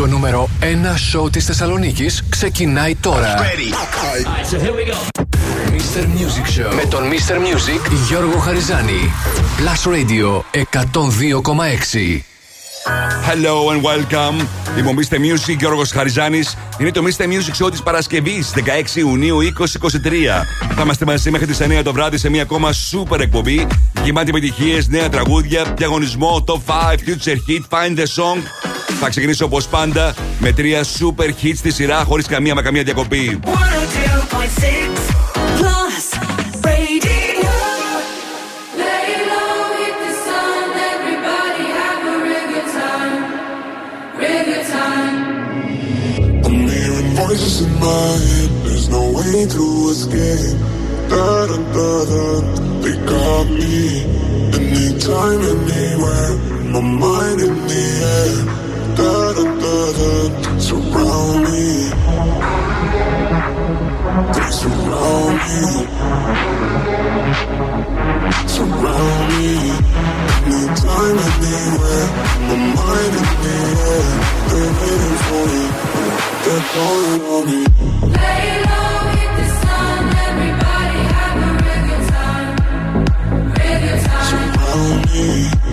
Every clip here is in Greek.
Το νούμερο 1 σοου της Θεσσαλονίκης ξεκινάει τώρα. Right, so here we go. Mr. Music Show με τον Mr. Music Γιώργο Χαριζάνη. Plus Radio 102,6. Hello and welcome. Είμαι ο Mr. Music Γιώργος Χαριζάνης. Είναι το Mr. Music Show της Παρασκευής 16 Ιουνίου 2023. Θα είμαστε μαζί μέχρι τις 9 το βράδυ σε μια ακόμα super εκπομπή. Γεμάτη επιτυχίες, νέα τραγούδια, διαγωνισμό, top 5, future hit, find the song. Θα ξεκινήσω όπω πάντα με τρία super hits στη σειρά χωρί καμία μα καμία διακοπή. 102.6 Plus Radio. Lay low, hit the sun, everybody have a real good time. Real good time. I'm hearing voices in my head. There's no way to escape. Da da da da. They got me. Anytime, anywhere. My mind in the air. Surround me. They surround me. Surround me. Anytime, anywhere. The. They're waiting for me. They're calling on me. Lay low, hit the sun, everybody have a time. Time. Surround me.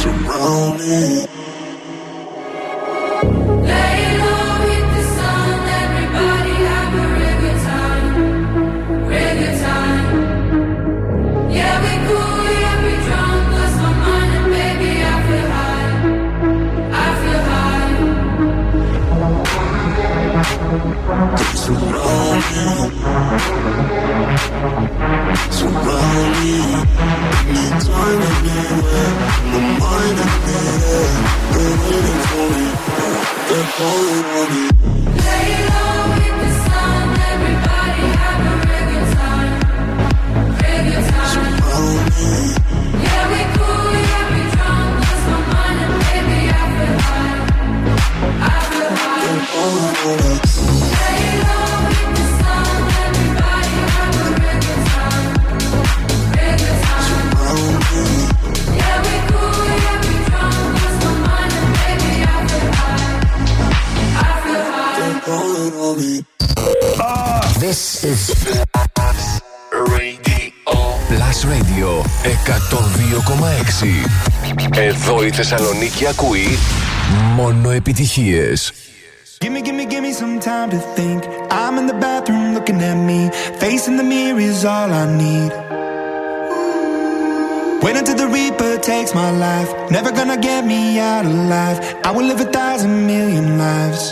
Surround me. Surround me. Surround me. In the air. They're waiting for me. They're me. Lay low, hit the sun, everybody This is Plus Radio 102,6. Εδώ η Θεσσαλονίκη ακούει μόνο επιτυχίες. Gimme, gimme, gimme some time to think. I'm in the bathroom looking at me. Facing the mirror is all I need. Wait until the Reaper takes my life. Never gonna get me out alive. I will live a thousand million lives.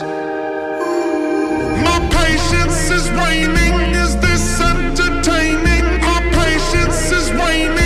Patience is waning. Is this entertaining? My patience is waning.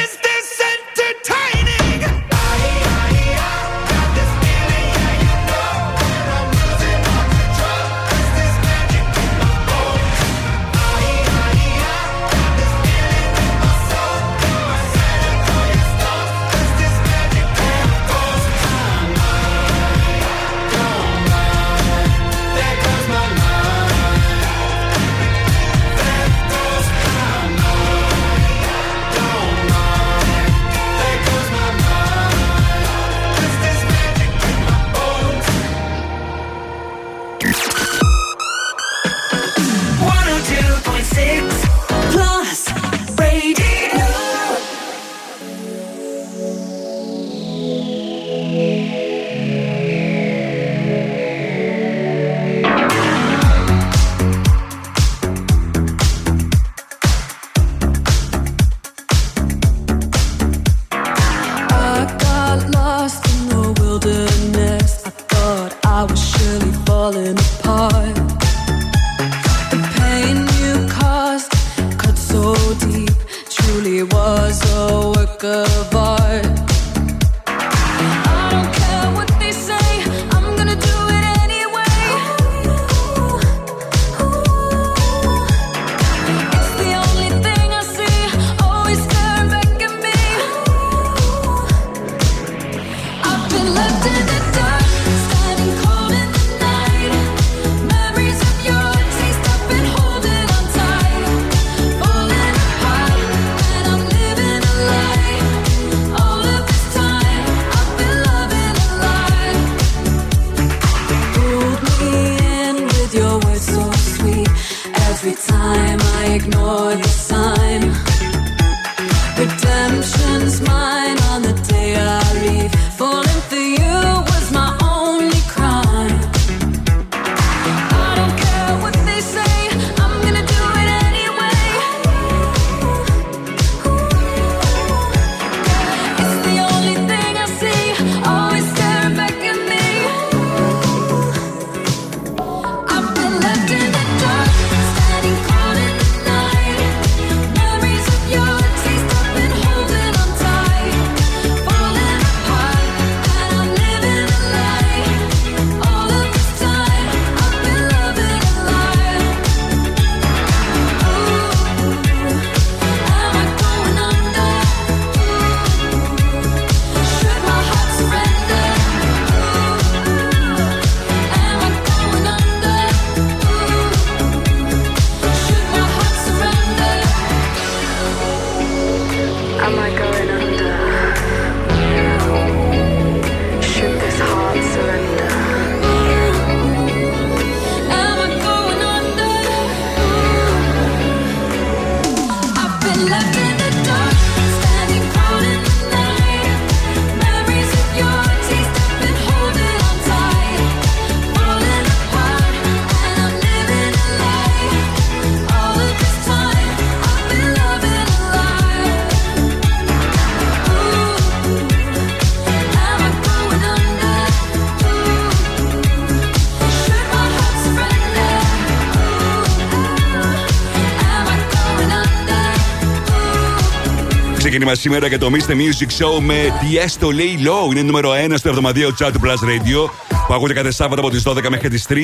Ξεκίνημα σήμερα για το Mr. Music Show με Tiesto Lay Low. Είναι νούμερο 1 στο εβδομαδιαίο chat του Plus Radio που ακούτε κάθε Σάββατο από τις 12 μέχρι τις 3.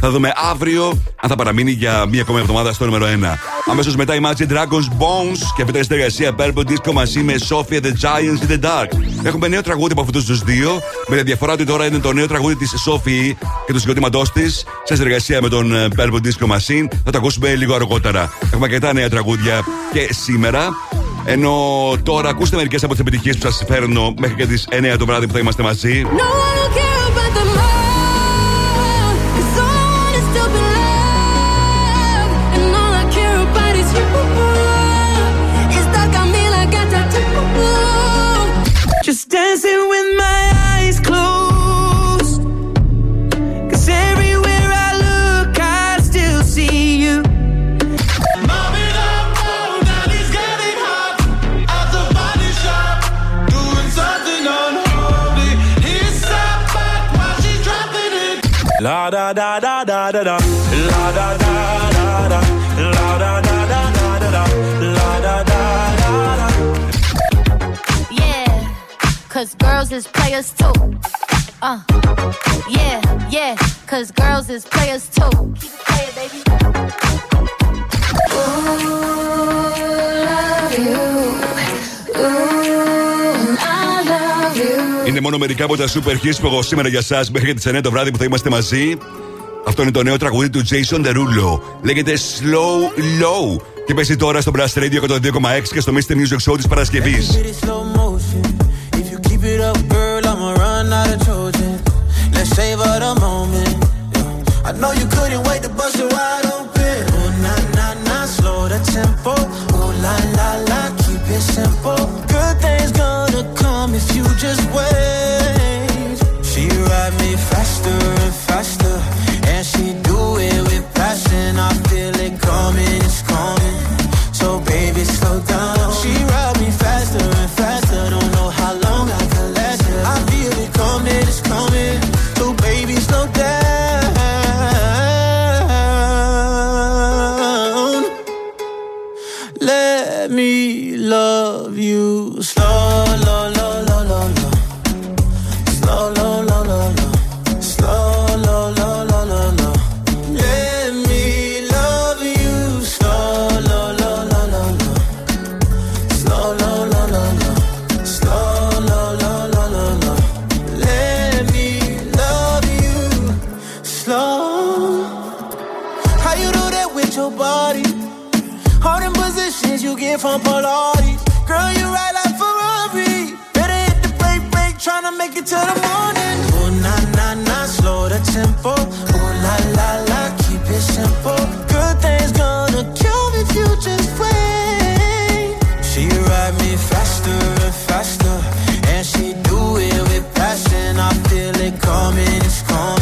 Θα δούμε αύριο αν θα παραμείνει για μία ακόμα εβδομάδα στο νούμερο 1. Αμέσως μετά η Imagine Dragons Bones και αυτή η συνεργασία Purple Disco μαζί με Sophia the Giants in the Dark. Έχουμε νέο τραγούδι από αυτούς τους δύο. Με τη διαφορά ότι τώρα είναι το νέο τραγούδι της Sophie και του συγκροτήματός της σε συνεργασία με τον ε, Purple Disco Machine. Θα το ακούσουμε λίγο αργότερα. Έχουμε αρκετά νέα τραγούδια και σήμερα. Ενώ τώρα ακούστε μερικές από τις επιτυχίες που σας φέρνω μέχρι και τις 9 το βράδυ που θα είμαστε μαζί. No, da da da da da. Da. La da da da da. La da da da da da da. La da da da da. Yeah, cause girls is players too. Uh, yeah, yeah, cause girls is players too. Keep it playing, baby. Είναι μόνο μερικά από τα σούπερ που έχω σήμερα για εσά μέχρι τις 9 το βράδυ που θα είμαστε μαζί. Αυτό είναι το νέο τραγουδί του Jason The Λέγεται Slow Low. Και παίζει τώρα στο Blast Radio 102,6 και στο Mister Music Show της Παρασκευής. Just wait. She ride me faster and faster. And she do it with passion. I feel it coming, it's coming. So baby, slow down. She ride me faster and faster. Don't know how long I can last. I feel it coming, it's coming. So baby, slow down. Let me love you slow, from Pilates. Girl, you ride like Ferrari. Better hit the brake, brake, tryna make it to the morning. Oh, nah, nah, nah, slow the tempo. Oh, la, la, la, keep it simple. Good things gonna come if you just wait. She ride me faster and faster. And she do it with passion. I feel it coming, it's coming.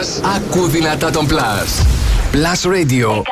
και να πας, άκου δυνατά τον Plus. Plus Radio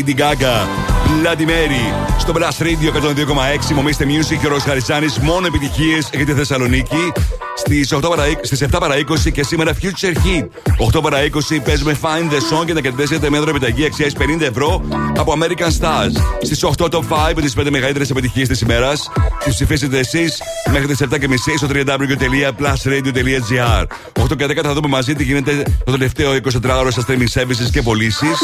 Lady Gaga, Bloody Mary. Στο Blast Radio 102,6 μομίστε Music και ο Ρος Χαριζάνης. Μόνο επιτυχίες για τη Θεσσαλονίκη. Στις 7 παρα 20 και σήμερα Future Hit. 8 παρα 20 παίζουμε Find the Song και να κερδίσετε μια δωρεπιταγή αξίας 50 ευρώ από American Stars. Στις 8 top 5 με τις 5 μεγαλύτερες επιτυχίες της ημέρας. Τις ψηφίσετε εσείς μέχρι τις 7.30 στο www.plusradio.gr. 8 και 10 θα δούμε μαζί τι γίνεται το τελευταίο 24ωρο στα streaming services και πωλήσεις.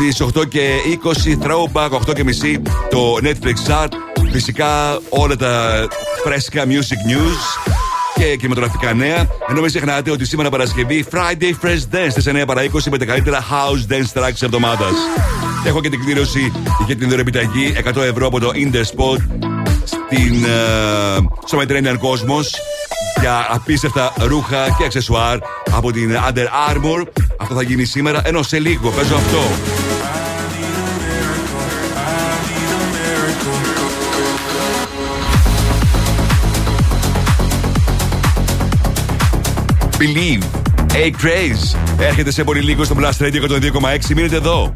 Στις 8 και 20 throwback, 8 και μισή το Netflix chart. Φυσικά όλα τα φρέσκα music news και κινηματογραφικά νέα. Ενώ μην ξεχνάτε ότι σήμερα Παρασκευή Friday Fresh Dance στις 9 παρα 20 με τα καλύτερα house dance tracks της εβδομάδας. Έχω και την κλήρωση για την δωρεπιταγή 100 ευρώ από το Interspot στην, ε, στο Mediterranean Cosmos για απίστευτα ρούχα και αξεσουάρ από την Under Armour. Αυτό θα γίνει σήμερα, ενώ σε λίγο παίζω αυτό. Believe. A Craze. Έρχεται σε πολύ λίγο στο Blast Radio 102,6. Μείνετε εδώ.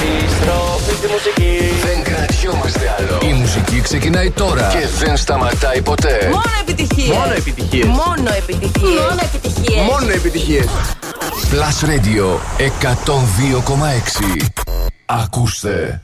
Επιστροφή στη μουσική. Δεν κρατιόμαστε άλλο. Η μουσική ξεκινάει τώρα και δεν σταματάει ποτέ. Μόνο επιτυχίες. Μόνο επιτυχίες. Μόνο επιτυχίες. Μόνο επιτυχίες. Μόνο επιτυχίες. Plus Radio 102,6. Ακούστε.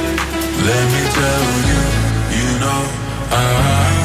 Let me tell you, you know, I,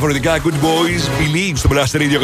Craze. Στα φορητικά Good Boys Believe στο Blast Radio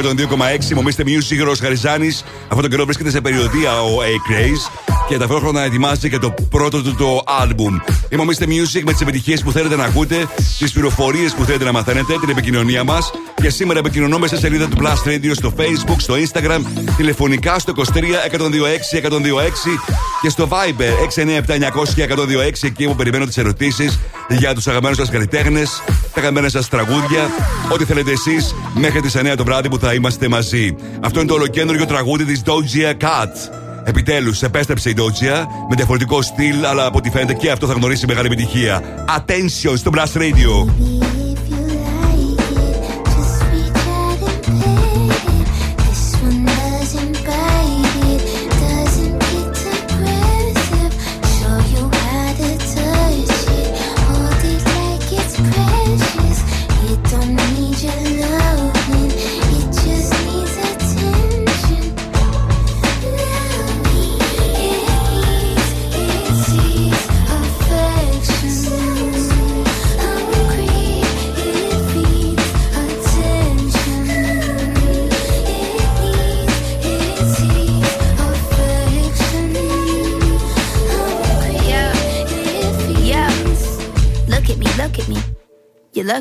102,6. Μομίστε Music, Ρο Χαριζάνης. Αυτό το καιρό βρίσκεται σε περιοδία ο A Craze και ταυτόχρονα ετοιμάζει και το πρώτο του το album. Η Μομίστε Music με τις επιτυχίες που θέλετε να ακούτε, τις πληροφορίες που θέλετε να μαθαίνετε, την επικοινωνία μας. Και σήμερα επικοινωνούμε σε σελίδα του Blast Radio στο Facebook, στο Instagram, τηλεφωνικά στο 23 126 126 και στο Viber 697 900 126 εκεί που περιμένω τις ερωτήσεις για τους αγαπημένους σας καλλιτέχνες, τα αγαπημένα σας τραγούδια, ό,τι θέλετε εσείς μέχρι τις 9 το βράδυ που θα είμαστε μαζί. Αυτό είναι το ολοκέντρο τραγούδι της Doja Cat. Επιτέλους, επέστρεψε η Doja με διαφορετικό στυλ, αλλά από ό,τι φαίνεται και αυτό θα γνωρίσει μεγάλη επιτυχία. Attention στο Blast Radio.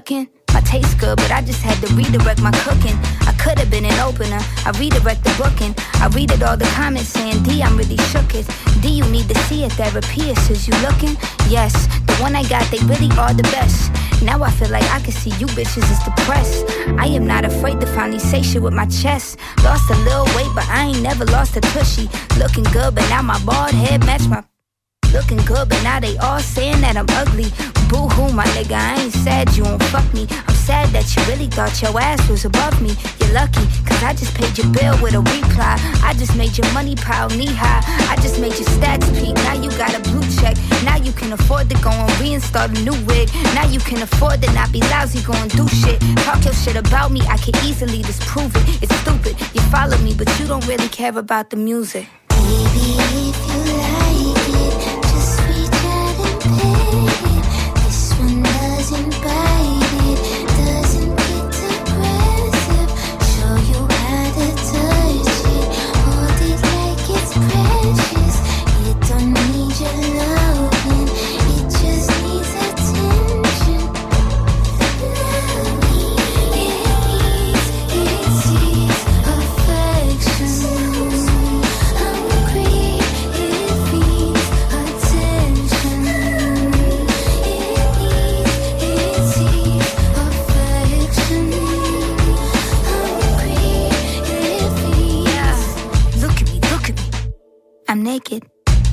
My taste good, but I just had to redirect my cooking. I could have been an opener. I redirect the booking. I read it all the comments saying, D, I'm really shook it. D, you need to see a therapist. Is you looking? Yes, the one I got, they really are the best. Now I feel like I can see you bitches is depressed. I am not afraid to finally say shit with my chest. Lost a little weight, but I ain't never lost a tushy. Looking good, but now my bald head match my Looking good, but now they all saying that I'm ugly. Boo hoo, my nigga, I ain't sad you won't fuck me. I'm sad that you really thought your ass was above me. You're lucky, cause I just paid your bill with a reply. I just made your money pile knee high. I just made your stats peak. Now you got a blue check. Now you can afford to go and reinstall a new wig. Now you can afford to not be lousy, go and do shit. Talk your shit about me, I can easily disprove it. It's stupid. You follow me, but you don't really care about the music. This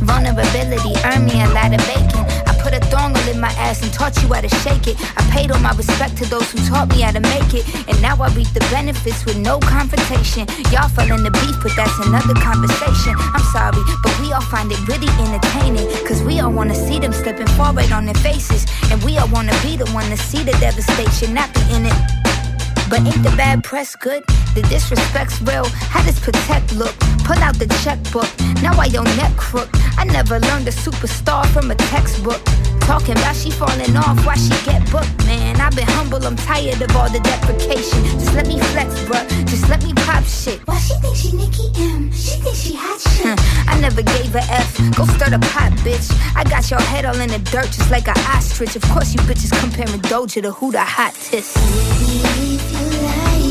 Vulnerability earned me a lot of bacon. I put a thongle in my ass and taught you how to shake it. I paid all my respect to those who taught me how to make it. And now I reap the benefits with no confrontation. Y'all fell into beef, but that's another conversation. I'm sorry, but we all find it really entertaining. Cause we all wanna see them slipping forward on their faces. And we all wanna be the one to see the devastation, not be in it. But ain't the bad press good? The disrespect's real. How does protect look? Pull out the checkbook. Now I your neck crook. I never learned a superstar from a textbook. Talking about she falling off, why she get booked, man. I've been humble, I'm tired of all the deprecation. Just let me flex, bruh. Just let me pop shit. Why she think she Nicki M? She think she hot shit. I never gave a F. Go stir the pot, bitch. I got your head all in the dirt just like an ostrich. Of course, you bitches comparing Doja to who the hottest light.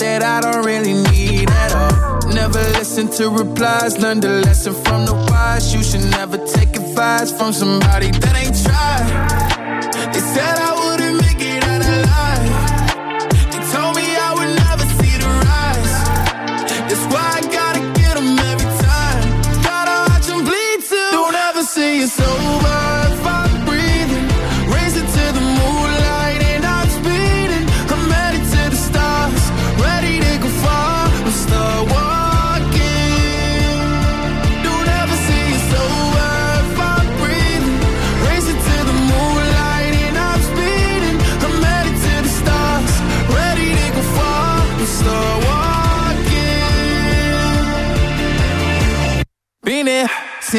That I don't really need at all. Never listen to replies. Learn the lesson from the wise. You should never take advice from somebody that ain't tried. They said I wouldn't make it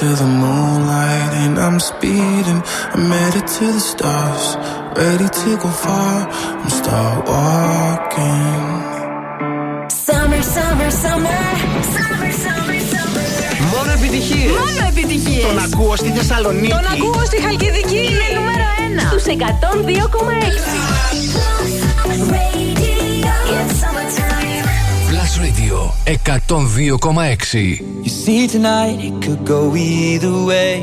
to the moonlight and I'm speeding. I'm headed to the stars, ready to go far and start walking. Summer, summer, summer. Summer, summer, summer. Μόνο επιτυχίε. Μόνο επιτυχίε. Τον ακούω στη Θεσσαλονίκη. Τον ακούω στη Χαλκιδική. Είναι νούμερο 1 στους 102,6. Plus Plus Radio 102,6. You see tonight it could go either way.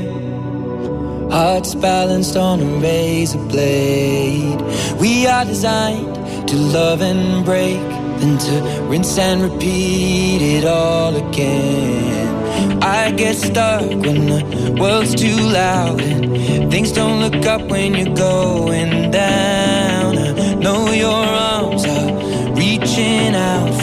Hearts balanced on a razor blade. We are designed to love and break, then to rinse and repeat it all again. I get stuck when the world's too loud and things don't look up when you're going down. I know your arms are reaching out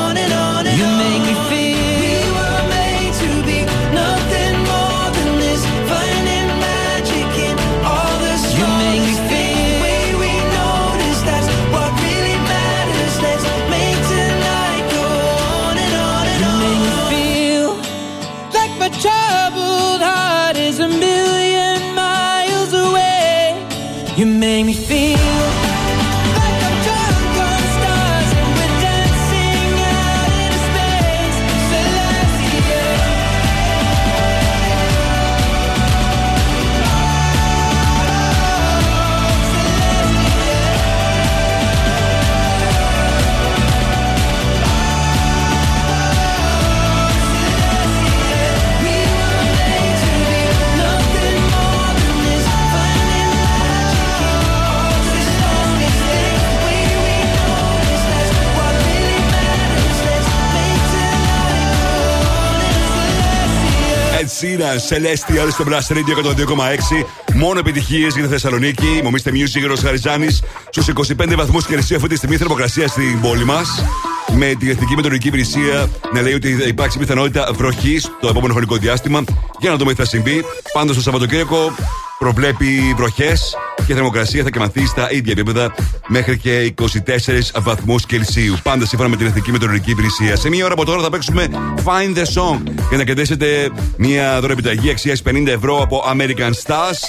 Celestial στο Blast Radio 102,6. Μόνο επιτυχίες για τη Θεσσαλονίκη. Μομίστε Music, Ρο Χαριζάνης. Στους 25 βαθμούς Κελσίου αυτή τη στιγμή θερμοκρασία στην πόλη μας. Με τη Εθνική Μετεωρική Υπηρεσία να λέει ότι θα υπάρξει πιθανότητα βροχής το επόμενο χρονικό διάστημα. Για να δούμε τι θα συμβεί. Πάντως το Σαββατοκύριακο προβλέπει βροχές και η θερμοκρασία θα κεμαθεί στα ίδια επίπεδα μέχρι και 24 βαθμούς Κελσίου. Πάντα σύμφωνα με την Εθνική Μετεωρική Υπηρεσία. Σε μία ώρα από τώρα θα παίξουμε Find the Song για να κερδίσετε μία δωρεπιταγή αξίας 50 ευρώ από American Stars.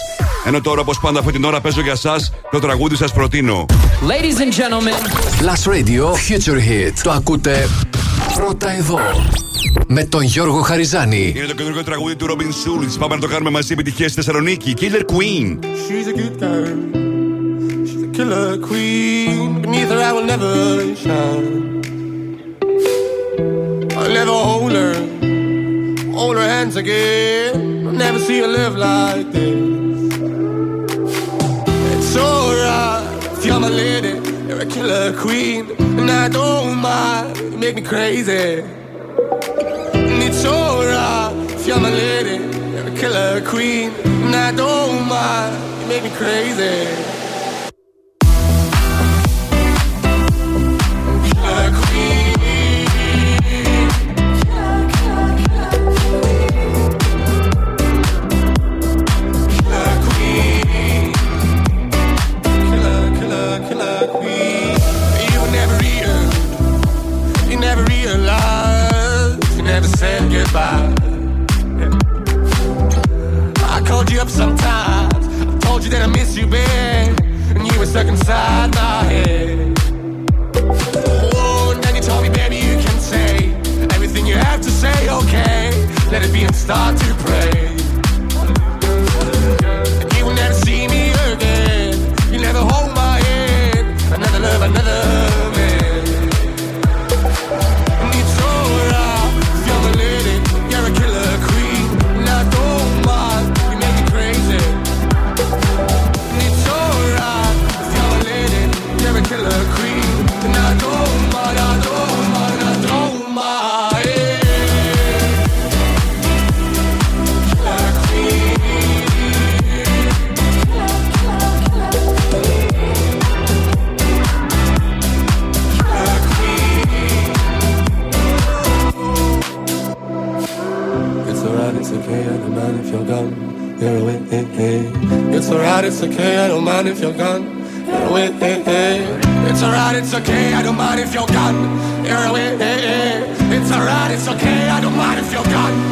Ενώ τώρα, όπως πάντα, αυτή την ώρα παίζω για εσά το τραγούδι σας προτείνω. Ladies and gentlemen. Plus Radio Future Hit. Το ακούτε πρώτα εδώ. Με τον Γιώργο Χαριζάνη. Είναι το καινούργιο τραγούδι του Robin Schulz. Πάμε να το κάνουμε μαζί επιτυχία στη Θεσσαλονίκη. Killer Queen. She's a good girl. She's a killer queen. Beneath her, I will never shine. I'll never hold her. Hold her hands again. I'll never see her live like this. It's alright if you're my lady. You're a killer queen. And I don't mind. You make me crazy. And it's alright if you're my lady. You're a killer queen. And I don't mind. You make me crazy. get. I called you up sometimes. I told you that I miss you, babe. And you were stuck inside my head. Oh, now you told me, baby, you can say everything you have to say, okay? Let it be and start to pray. hey. It's alright, it's okay, I don't mind if you're gone. Eh, eh. It's alright, it's okay, I don't mind if you're gone. Eh, it's alright, it's okay, I don't mind if you're gone.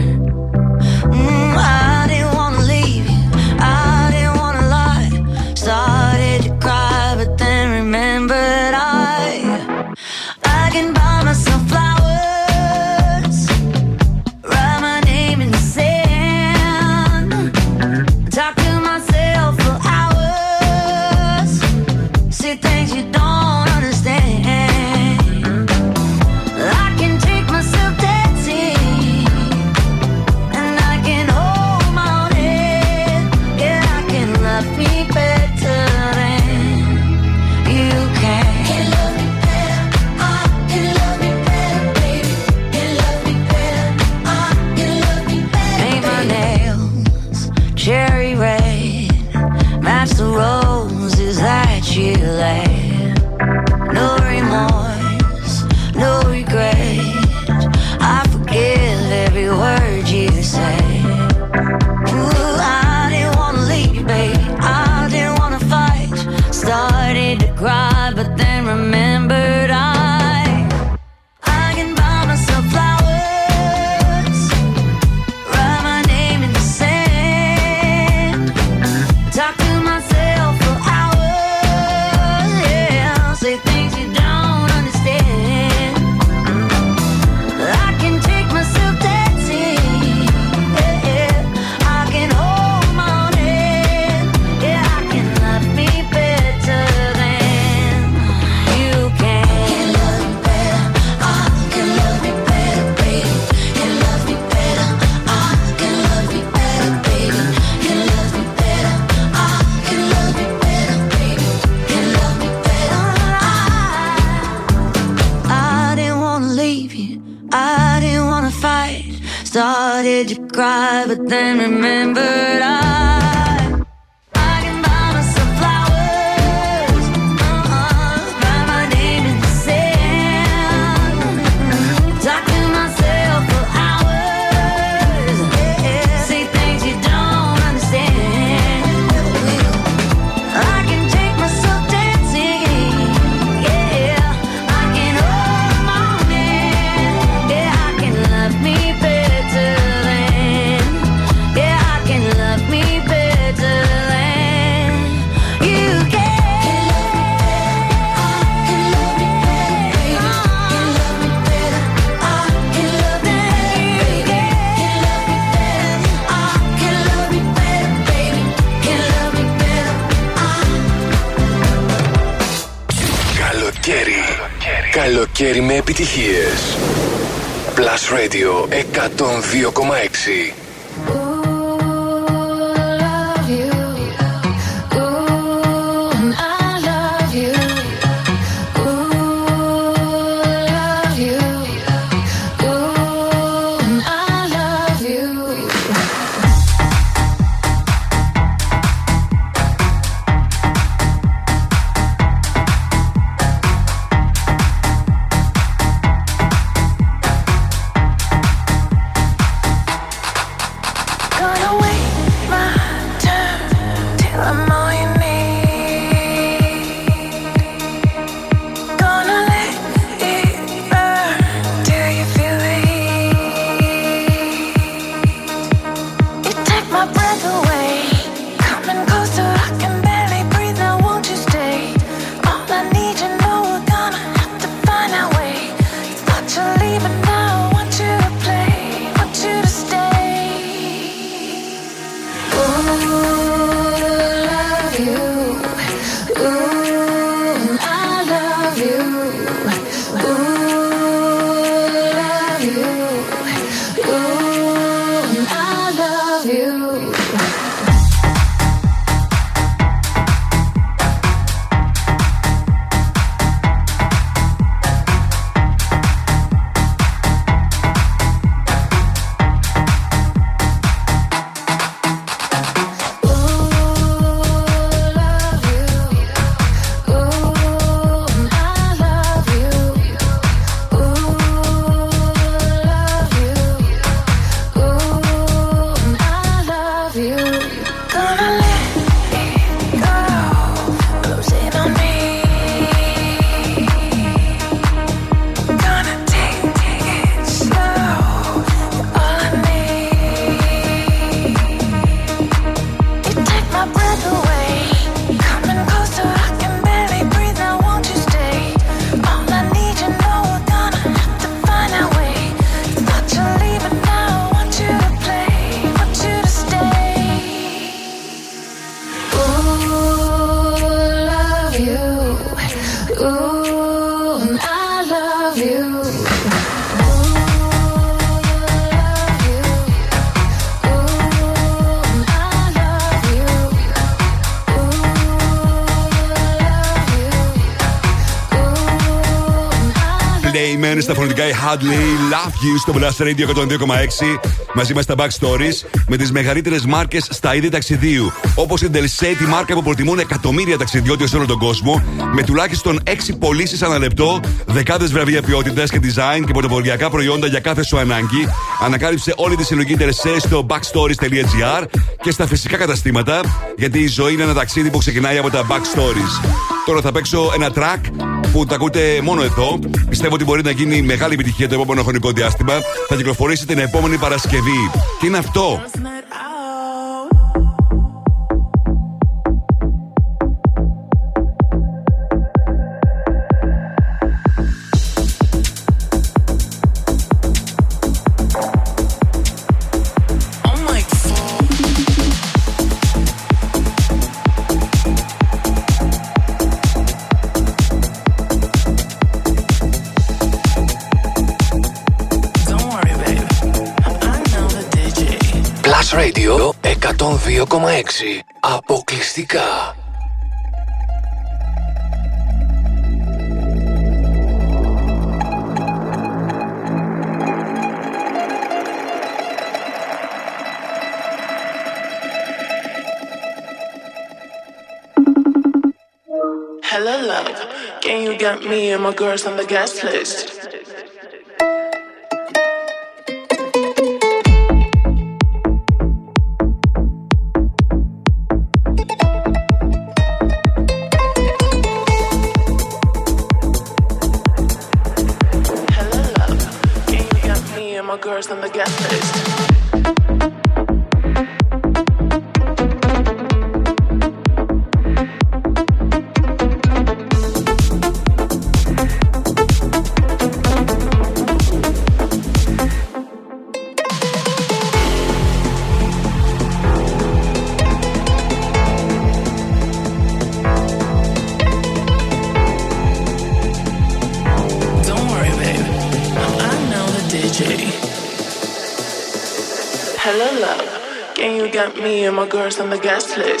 Hadley Love You στο Blast Radio 102,6 μαζί μας στα Backstories με τις μεγαλύτερες μάρκες στα είδη ταξιδίου. Όπως η Delsay, τη μάρκα που προτιμούν εκατομμύρια ταξιδιώτες σε όλο τον κόσμο, με τουλάχιστον 6 πωλήσεις ανά λεπτό, δεκάδες βραβεία ποιότητας και design και πρωτοποριακά προϊόντα για κάθε σου ανάγκη. Ανακάλυψε όλη τη συλλογή Delsay στο backstories.gr και στα φυσικά καταστήματα, γιατί η ζωή είναι ένα ταξίδι που ξεκινάει από τα Backstories. Τώρα θα παίξω ένα track που τα ακούτε μόνο εδώ. Πιστεύω ότι μπορεί να γίνει μεγάλη επιτυχία το επόμενο χρονικό διάστημα. Θα κυκλοφορήσει την επόμενη Παρασκευή. Τι είναι αυτό; Αποκλειστικά. Hello, love. Can you get me and my girls on the guest list? on the guest list.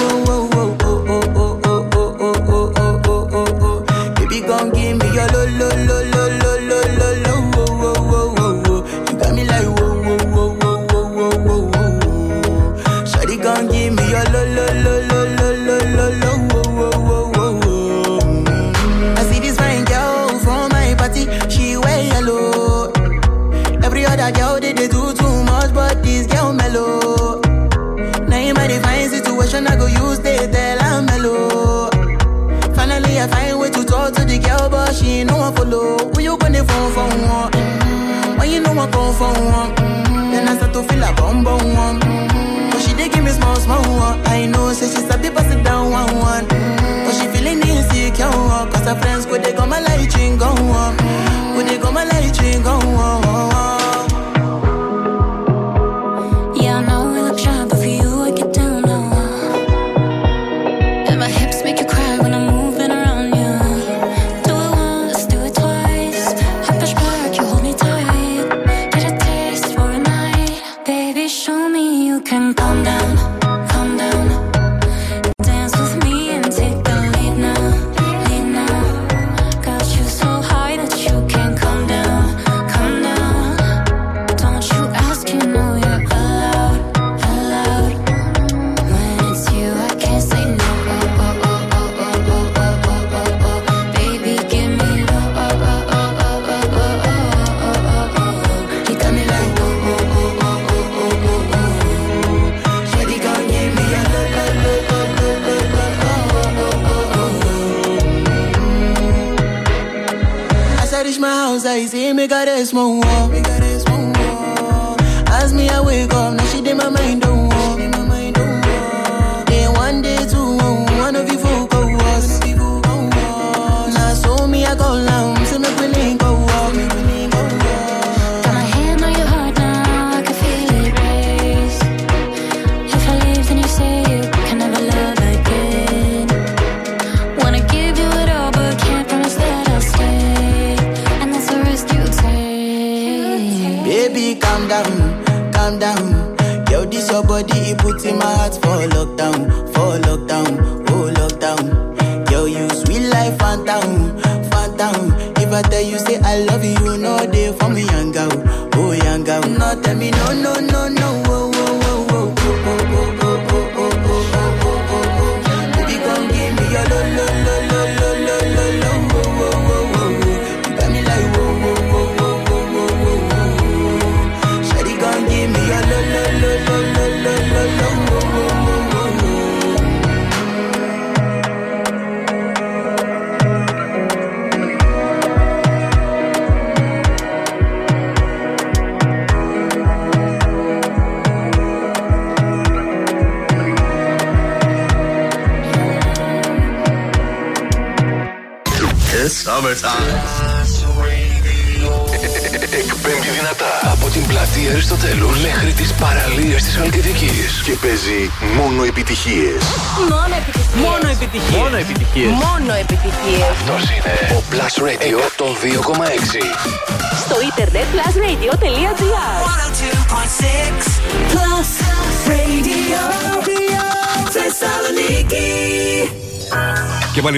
phone for one. Then I start to feel a bum bum one. But she did give me small small one. I know say she's a bit pass it down one one. But she feeling insecure cause her friends could they come and light ring go on. Could they come and light ring go on.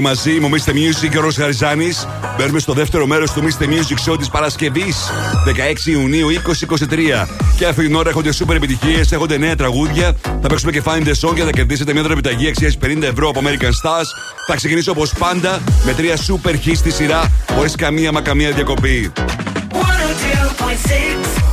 μαζί μου, Mr. Music, ο Χαριζάνης. Μπαίνουμε στο δεύτερο μέρος του Mr. Music Show της Παρασκευής, 16 Ιουνίου 2023. Και αυτή την ώρα έχονται σούπερ επιτυχίες, έχονται νέα τραγούδια. Θα παίξουμε και Find the Song και θα κερδίσετε μια τραπεζική αξίας 50 ευρώ από American Stars. Θα ξεκινήσω όπως πάντα με τρία σούπερ χι στη σειρά, χωρίς καμία μα καμία διακοπή. 102.6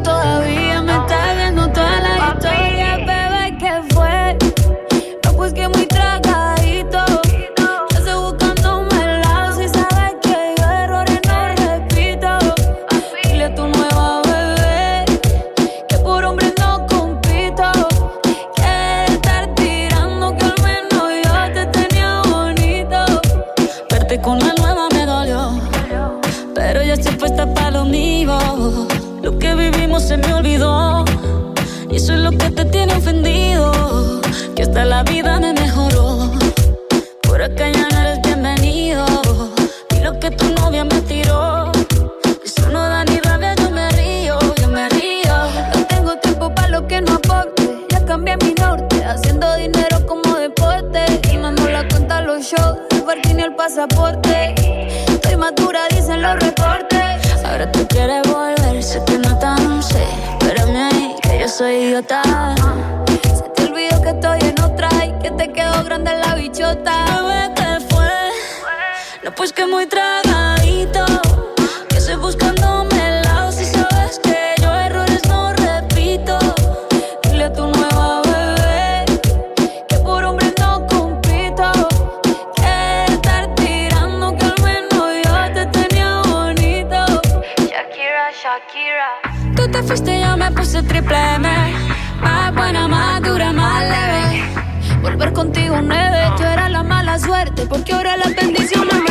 Shakira. Tú te fuiste, yo me puse triple M. Más buena, más dura, más leve. Volver contigo nueve, tú eras la mala suerte. Porque ahora las bendiciones me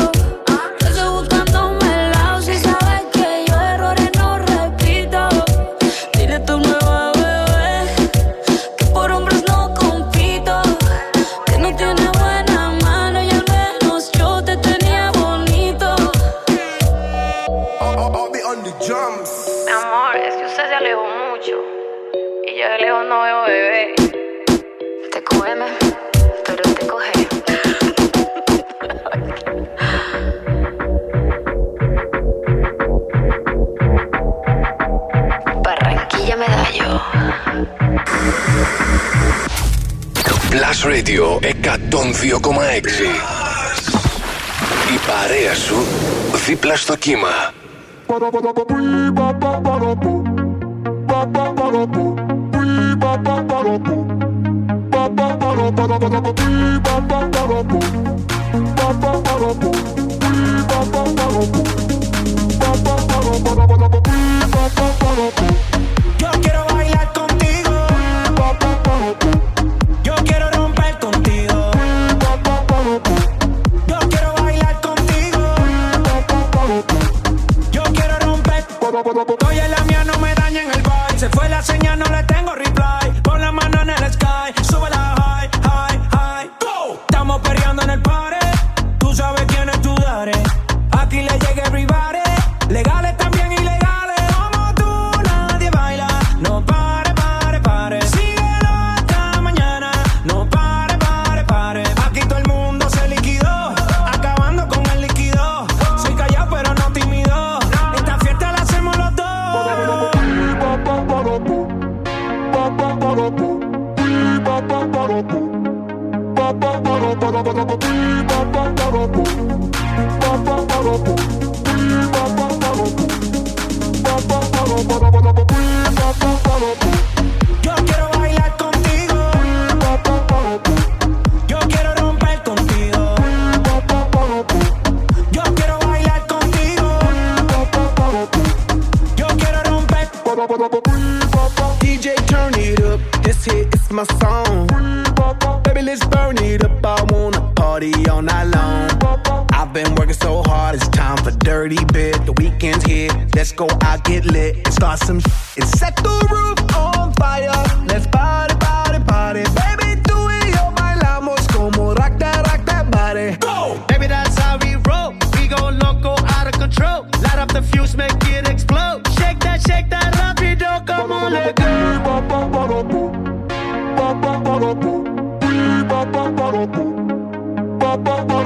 Lejos no veo bebé. Te come, pero te coge. Barranquilla Medallo. Plus Radio 102,6 Η παρέα σου δίπλα στο κύμα. Yo quiero bailar contigo. Yo quiero romper contigo. Yo quiero bailar Estoy en la mía, no me dañen el vibe. Se fue la señal, no le DJ, turn it up. This is my song. Baby, let's burn it up. Party all night long. I've been working so hard, it's time for dirty bit. The weekend's here, let's go out, get lit, and start some and set the roof on fire. Let's party, party, party. Baby, tú y yo bailamos como rock that, rock that body. Go! Baby, that's how we roll. We go loco, out of control. Light up the fuse, make it explode. Shake that, shake that rapido,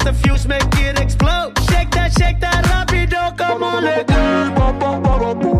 control. The fuse, make it explode. Shake that, shake that rapido, come on,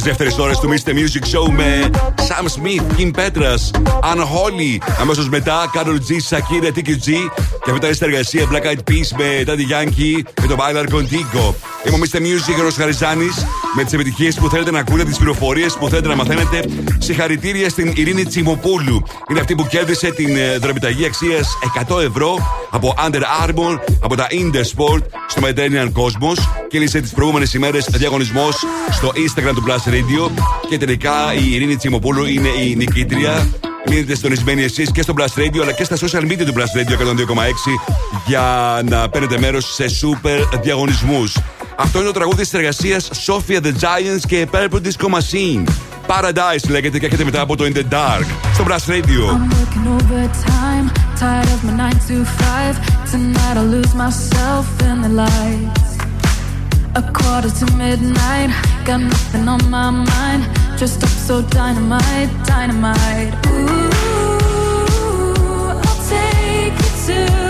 δεύτερε ώρε του Mr. Music Show με Sam Smith, Kim Petras, Unholy. Αμέσω μετά Carol G, Shakira, TQG. Και μετά η συνεργασία Black Eyed Peas με Daddy Yankee και το Bailar Contigo. Είμαι ο Mr. Music, ο Χαριζάνης. Με τις επιτυχίες που θέλετε να ακούτε, τις πληροφορίες που θέλετε να μαθαίνετε. Συγχαρητήρια στην Ειρήνη Τσιμοπούλου. Είναι αυτή που κέρδισε την ε, δρομηταγή αξίας 100 ευρώ από Under Armour, από τα Intersport στο Mediterranean Cosmos. Κύλησε τις προηγούμενες ημέρες διαγωνισμός στο Instagram του Plus Radio. Και τελικά η Ειρήνη Τσιμοπούλου είναι η νικήτρια. Μείνετε συντονισμένοι εσείς και στο Blast Radio αλλά και στα social media του Blast Radio 102,6 για να παίρνετε μέρος σε super διαγωνισμούς. Αυτό είναι το τραγούδι τη εργασία Sophia the Giants και Purple Disco Machine. Paradise λέγεται και έρχεται μετά από το In the Dark στο Blast Radio. I'm working overtime, tired of my 9 to 5. Tonight I lose myself in the lights. A quarter to midnight, got nothing on my mind. Just up so dynamite, dynamite. Ooh, I'll take you to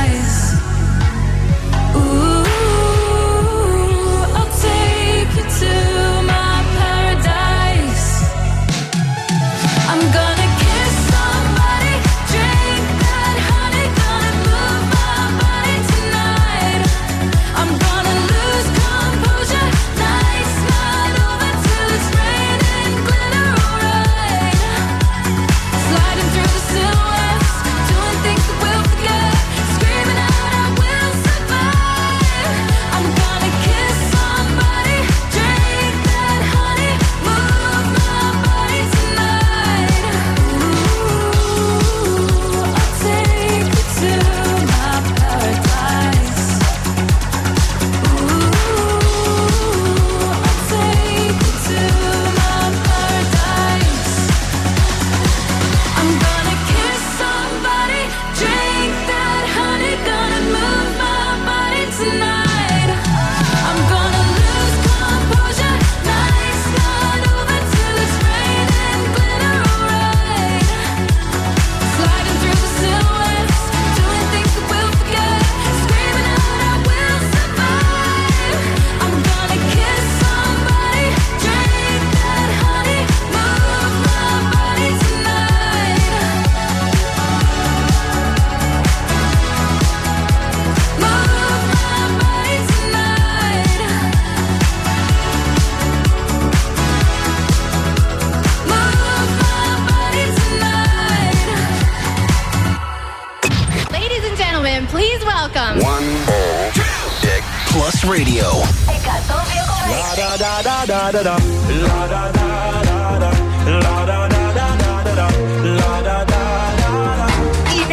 Είναι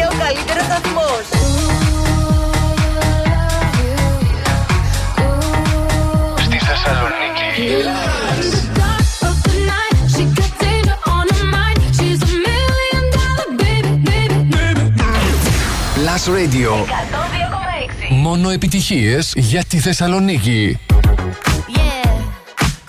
ο καλύτερος σταθμός. Στη Θεσσαλονίκη. Plus Radio. Μόνο επιτυχίες για τη Θεσσαλονίκη.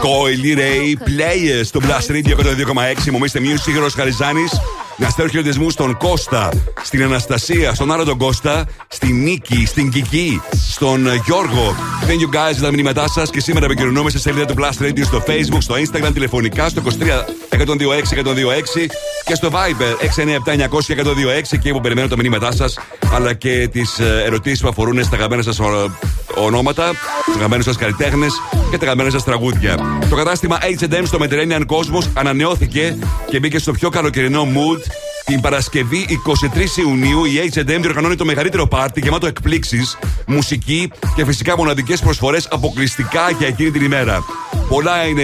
Κόιλι Ρέι, players του το 102,6. Μου μέσετε μειού, σύγχρονο. Να στέλνω χαιρετισμού στον Κώστα, στην Αναστασία, στον Άρα τον Κώστα, στην Νίκη, στην Κική, στον ε, Γιώργο. Thank you guys για τα μηνύματά σας και σήμερα επικοινωνούμε σε σελίδα του Blast Radio στο Facebook, στο Instagram, τηλεφωνικά στο 23 126 126 και στο Viber 697 900 126 και που περιμένω τα μηνύματά σας αλλά και τις ερωτήσεις που αφορούν στα αγαπημένα σας ονόματα, του αγαπημένου σας καλλιτέχνες και τα αγαπημένα σας τραγούδια. Το κατάστημα H&M στο Mediterranean Cosmos ανανεώθηκε και μπήκε στο πιο καλοκαιρινό mood την Παρασκευή 23 Ιουνίου η H&M διοργανώνει το μεγαλύτερο πάρτι γεμάτο εκπλήξεις, μουσική και φυσικά μοναδικές προσφορές αποκλειστικά για εκείνη την ημέρα. Πολλά είναι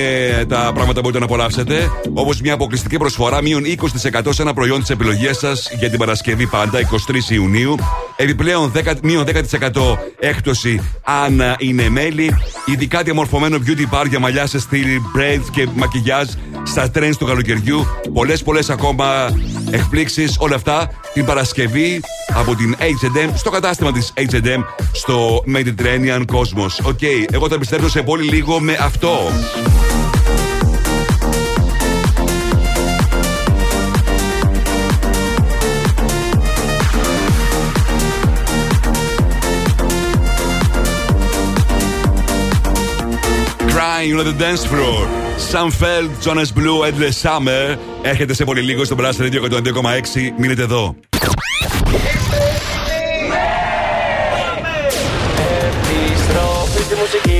τα πράγματα που μπορείτε να απολαύσετε, όπως μια αποκλειστική προσφορά μείον 20% σε ένα προϊόν της επιλογής σας για την Παρασκευή πάντα, 23 Ιουνίου. Επιπλέον 10, μείον 10% έκπτωση αν ε, είναι μέλη. Ειδικά διαμορφωμένο beauty bar για μαλλιά σε στυλ braids και μακιγιάζ στα trends του καλοκαιριού. Πολλές πολλές ακόμα εκπλήξεις, όλα αυτά την Παρασκευή από την H&M στο κατάστημα της H&M στο Mediterranean Cosmos. OK, εγώ θα επιστρέψω σε πολύ λίγο με αυτό. Crying on the dance floor. Sam Feldt, Jonas Blue, Endless Summer. Έρχεται σε πολύ λίγο στο Blast Radio 102,6. Μείνετε εδώ. Επιστροφή στη μουσική.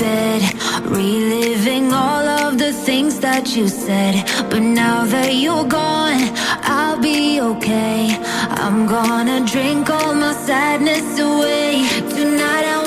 Bed, reliving all of the things that you said. But now that you're gone, I'll be okay. I'm gonna drink all my sadness away. Tonight I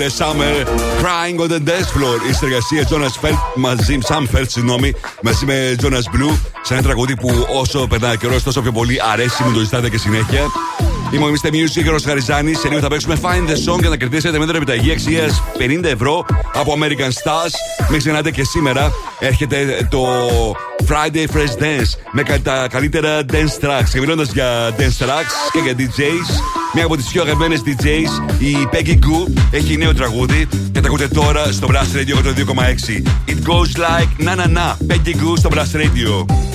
Endless Summer, Crying on the Dance Floor. Η συνεργασία Jonas Felt μαζί, Sam Felt, συγγνώμη, μαζί με Jonas Blue. Σε ένα τραγούδι που όσο περνάει καιρός, τόσο πιο πολύ αρέσει, μου το ζητάτε και συνέχεια. Είμαι ο Mr. Music, ο Χαριζάνης. Σε λίγο θα παίξουμε Find the Song για να κερδίσετε μέτρα επιταγή αξίας 50 ευρώ από American Stars. Μην ξεχνάτε και σήμερα έρχεται το Friday Fresh Dance με κα- τα καλύτερα dance tracks. Και μιλώντας για dance tracks και για DJs, μία από τις πιο αγαπημένες DJs, η Peggy Goo, έχει νέο τραγούδι και τα ακούτε τώρα στο Blast Radio 102,6. It goes like na na na. Peggy Goo στο Blast Radio.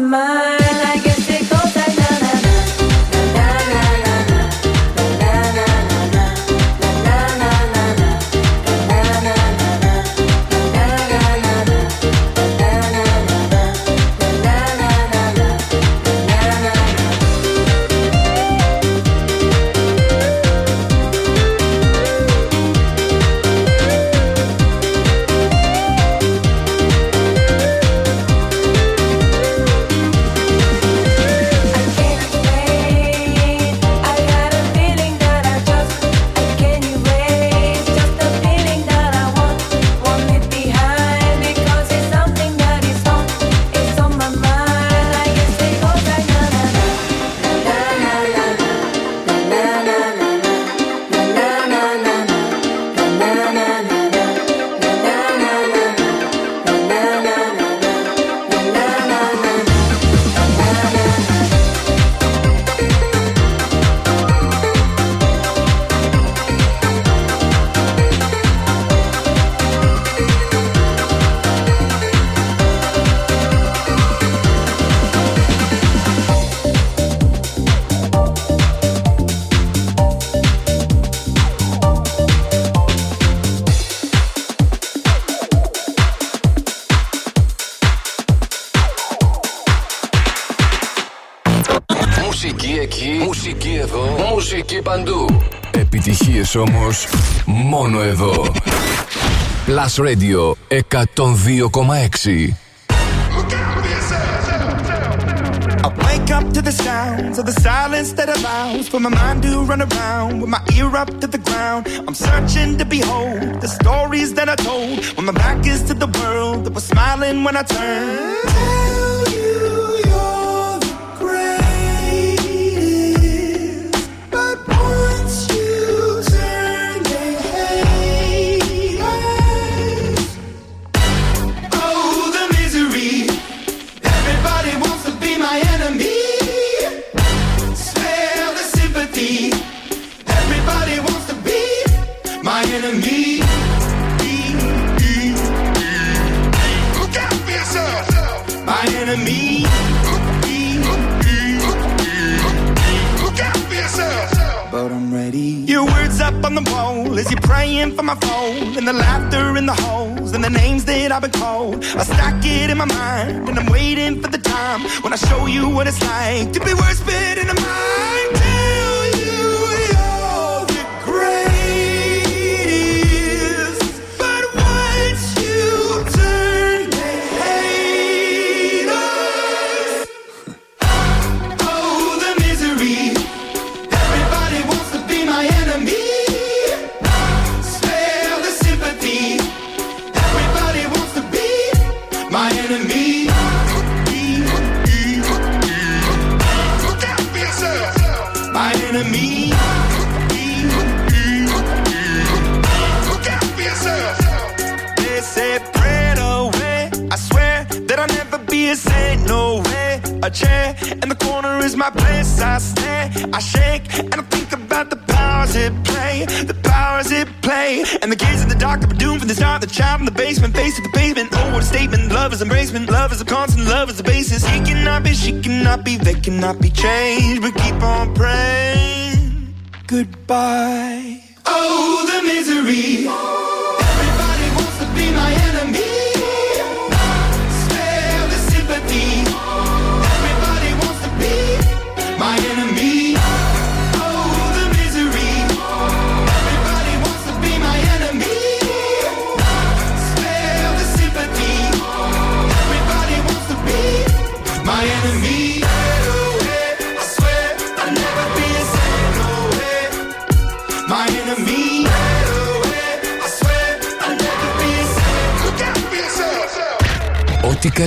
My. Μουσικές όμως μόνο εδώ. Plus Radio 102,6 Up to the sounds of the silence that allows for my mind to run around with my ear up to the ground. I'm searching to behold the stories that I told when my back is to the world that was smiling when I turned. they cannot be changed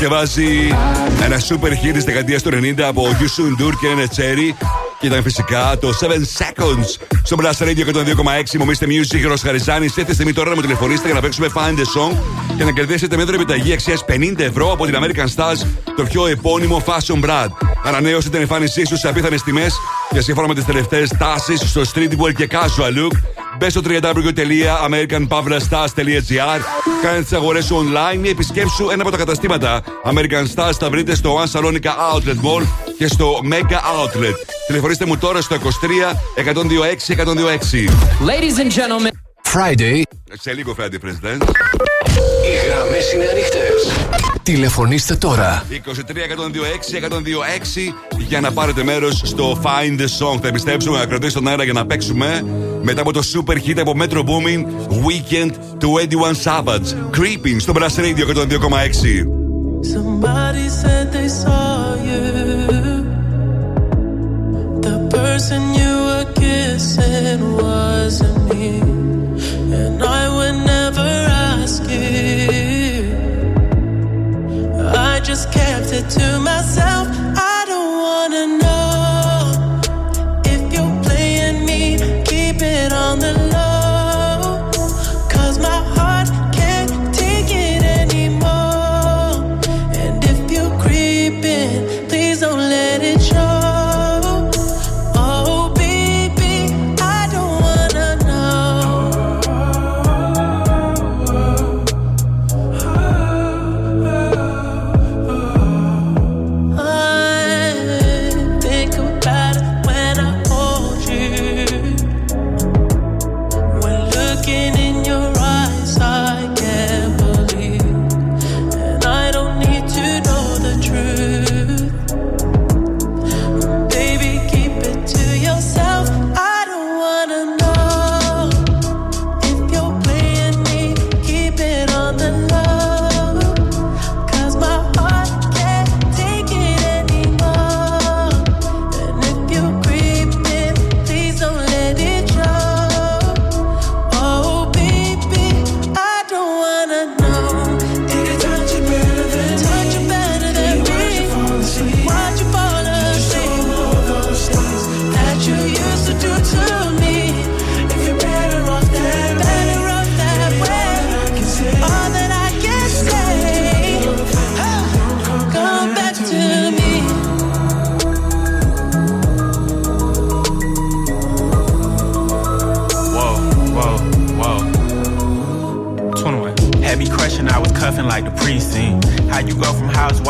διασκευάζει ένα super hit της δεκαετίας του 90 από You Soon Dur και ένα Cherry. Και ήταν φυσικά το 7 Seconds στο Blast Radio 102,6. Μομίστε Music, Ρος Χαριζάνη. Ήρθε στιγμή τώρα να μου τηλεφωνήσετε για να παίξουμε Find the Song και να κερδίσετε μέτρο επιταγή αξίας 50 ευρώ από την American Stars, το πιο επώνυμο fashion brand. Ανανέωσε την εμφάνισή σου σε απίθανες τιμές και σύμφωνα με τις τελευταίες τάσεις στο streetwear και casual look. Μπες στο www.americanpavlastars.gr Κάνε τις αγορές σου online ή επισκέψου ένα από τα καταστήματα. American Stars θα βρείτε στο One Salonica Outlet Mall και στο Mega Outlet. Τηλεφωνήστε μου τώρα στο 23 126 126. Ladies and gentlemen. Friday. Σε λίγο Friday President. Οι γραμμές είναι ανοιχτές. Τηλεφωνήστε τώρα. 23 126 126 για να πάρετε μέρος στο Find the Song. Θα επιστρέψουμε να κρατήσουμε τον αέρα για να παίξουμε μετά από το super hit από Metro Booming Weekend του 21 Savage. Creeping στο Brass Radio 102,6. Somebody said they saw you. The person you were kissing wasn't me. And I would never ask you. I just kept it to myself.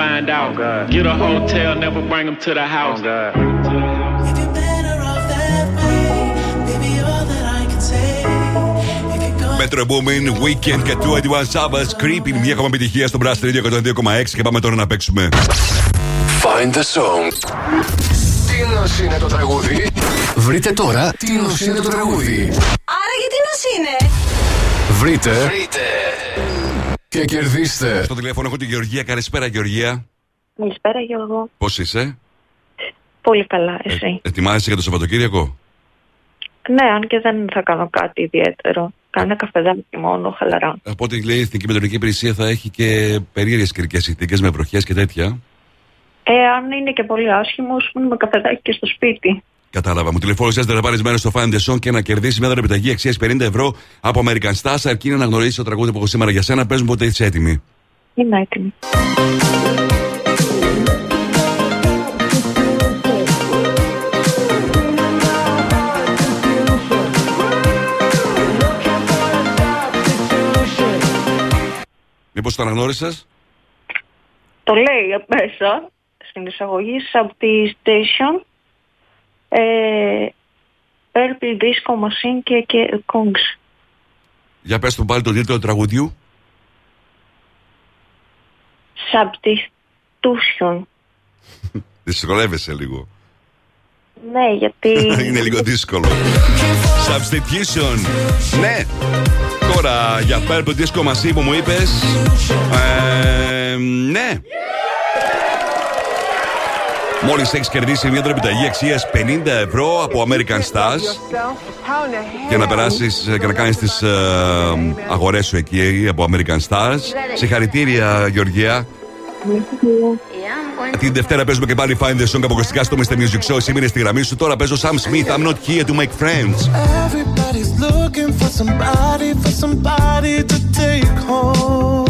Find out. Get a hotel, never bring them to the house. Baby, all that I can say. Metro Boomin, Weekend και 21 Savage Creeping. Μια ακόμα επιτυχία στο Blast Radio 102,6 και πάμε τώρα να παίξουμε. Find the song. Τι νος είναι το τραγούδι; Βρείτε τώρα τι νος είναι το τραγούδι. Άρα γιατί νος είναι; Βρείτε. Και κερδίστε. Στο τηλέφωνο έχω τη Γεωργία. Καλησπέρα, Γεωργία. Καλησπέρα Γιώργο. Πώς είσαι, Πολύ καλά, εσύ. Ετοιμάζεσαι για το Σαββατοκύριακο; Ναι, αν και δεν θα κάνω κάτι ιδιαίτερο. Κάνω ένα καφεδάκι μόνο, χαλαρά. Από ό,τι λέει η Εθνική Μετεωρική Υπηρεσία θα έχει και περίεργες καιρικές συνθήκες με βροχές και τέτοια. Ε, αν είναι και πολύ άσχημος, με καφεδάκι και στο σπίτι. Κατάλαβα. Μου τηλεφώνησε να πάρεις μέρος στο Find the Song και να κερδίσεις μια δωρεπιταγή αξίας 50 ευρώ από American Stars. Αρκεί να αναγνωρίσεις το τραγούδι που έχω σήμερα για σένα. Πες μου πότε είσαι έτοιμη. Είμαι έτοιμη. Μήπως το αναγνώρισες; Το λέει μέσα στην εισαγωγή από τη Station. Ε, Purple Disco Machine και, και Kongs. Για πες του πάλι τον τίτλο του τραγουδιού. Substitution. Δυσκολεύεσαι λίγο. Ναι, γιατί... Είναι λίγο δύσκολο. Substitution. Ναι. Τώρα για Purple Disco Machine που μου είπες. Ε, ναι. Μόλις έχεις κερδίσει μια δωρεπιταγή αξίας 50 ευρώ από American Stars για να περάσεις και να κάνεις τις αγορές σου εκεί από American Stars. Συγχαρητήρια, Γεωργία. Την Δευτέρα παίζουμε και πάλι Find the Song αποκλειστικά στο Mr. Music Show. Σήμερα στη γραμμή σου. Τώρα παίζω Sam Smith. I'm not here to make friends. Everybody's looking for somebody, for somebody to take home.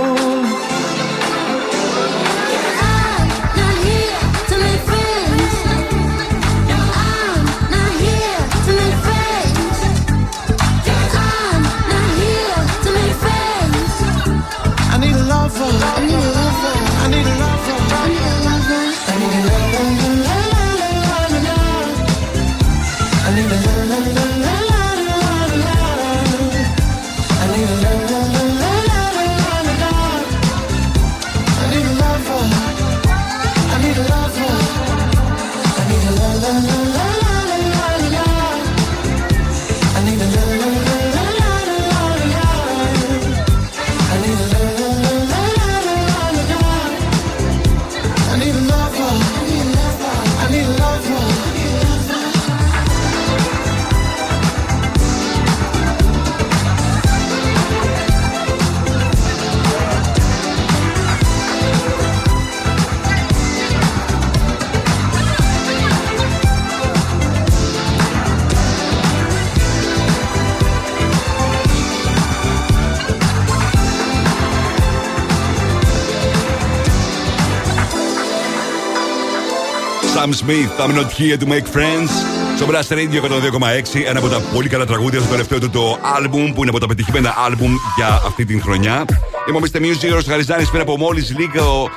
Sam Smith, I'm not here to make friends. Στο Blast Radio 102,6, ένα από τα πολύ καλά τραγούδια στο τελευταίο του το album, που είναι από τα πετυχημένα album για αυτή την χρονιά. Είμαι ο Mr. Music, ο Χαριζάνης, πριν από μόλις λίγο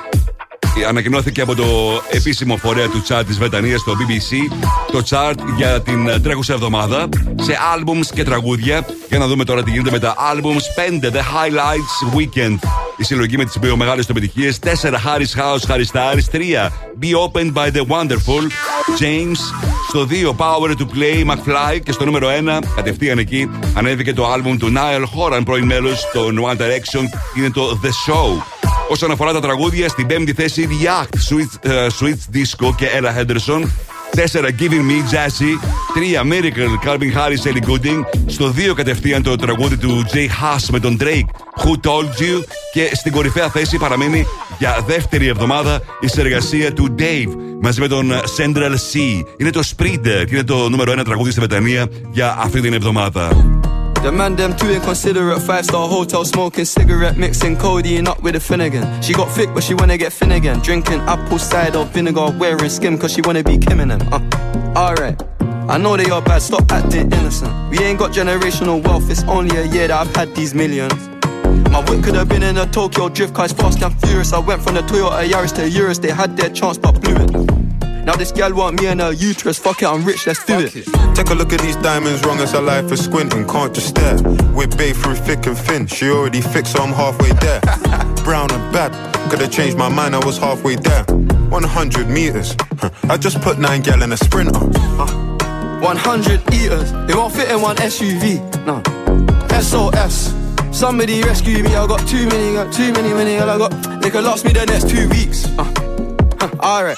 ανακοινώθηκε από το επίσημο φορέα του chart της Βρετανίας, το BBC, το chart για την ε, τρέχουσα εβδομάδα σε albums και τραγούδια. Για να δούμε τώρα τι γίνεται με τα albums. 5 The Highlights Weekend. Η συλλογή με τις πιο μεγάλες επιτυχίες. 4 Harris House Harry Styles. 3 Be Opened by the Wonderful James. Στο 2 Power to Play McFly. Και στο νούμερο 1 κατευθείαν εκεί ανέβηκε το album του Niall Horan, πρώην μέλος των One Direction. Είναι το The Show. Όσον αφορά τα τραγούδια, στην πέμπτη θέση React, Sweet, uh, Sweet Disco και Ella Henderson. 4 Giving Me Jazzy. 3 Miracle, Calvin Harris, Ellie Gooding. Στο 2 κατευθείαν το τραγούδι του Jay Huss με τον Drake, Who Told You. Και στην κορυφαία θέση παραμένει για δεύτερη εβδομάδα η συνεργασία του Dave μαζί με τον Central C. Είναι το Spreader και είναι το νούμερο 1 τραγούδι στη Βρετανία για αυτή την εβδομάδα. The man them too inconsiderate. Five star hotel smoking cigarette, mixing codeine up with a Finnegan. She got thick, but she wanna get Finnegan. Drinking apple cider vinegar, wearing skim, cause she wanna be Kim and them. Uh, Alright. I know they are bad, stop acting innocent. We ain't got generational wealth, it's only a year that I've had these millions. My whip could have been in a Tokyo drift car, it's fast and furious. I went from the Toyota Yaris to Urus, they had their chance but blew it. Now this gal want me and her uterus, fuck it, I'm rich, let's do it. Take a look at these diamonds, wrong as her life is squinting. Can't just stare. With bae through thick and thin. She already fixed, so I'm halfway there. Brown and bad. Could have changed my mind, I was halfway there. 100 meters. Huh. I just put nine gal in a sprinter. 100 eaters, it won't fit in one SUV. No. SOS. Somebody rescue me, I got too many, got too many, many, I got. They could last me the next two weeks. Uh. Huh. Alright.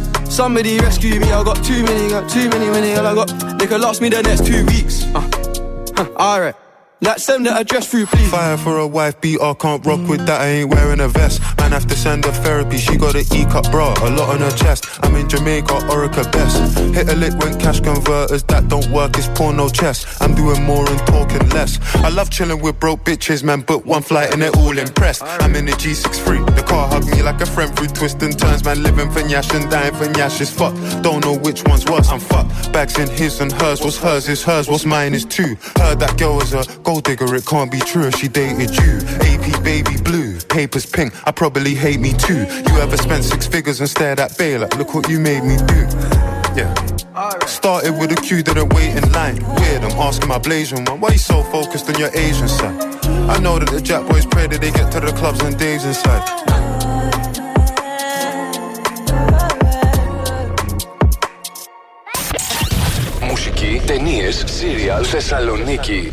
Somebody rescue me, I got too many, got too many, many, and I got. They could last me the next two weeks. Uh. Huh, Alright. Like send the address through, please. Fire for a wife beater, can't rock with that, I ain't wearing a vest. Man, have to send her therapy, she got an E cup bra, a lot on her chest. I'm in Jamaica, Orica best. Hit a lick when cash converters that don't work, it's porno chess. I'm doing more and talking less. I love chilling with broke bitches, man, but one flight and they're all impressed. I'm in the G63, the car hugged me like a friend through twists and turns, man, living for Nyash and dying for Nyash is fucked. Don't know which one's worse, I'm fucked. Bags in his and hers, what's hers is hers, what's mine is two. Heard that girl was a gold digger, it can't be true if she dated you. AP baby blue, papers pink, I probably hate me too. You ever spent six figures and stared at Bay like, look what you made me do. Yeah. Started with a queue, didn't wait in line. Weird, I'm asking my Blasian one, why you so focused on your Asian side? I know that the Jack boys pray that they get to the clubs and Dave's inside. Μουσική, ταινίε, σύριαλ, Θεσσαλονίκη.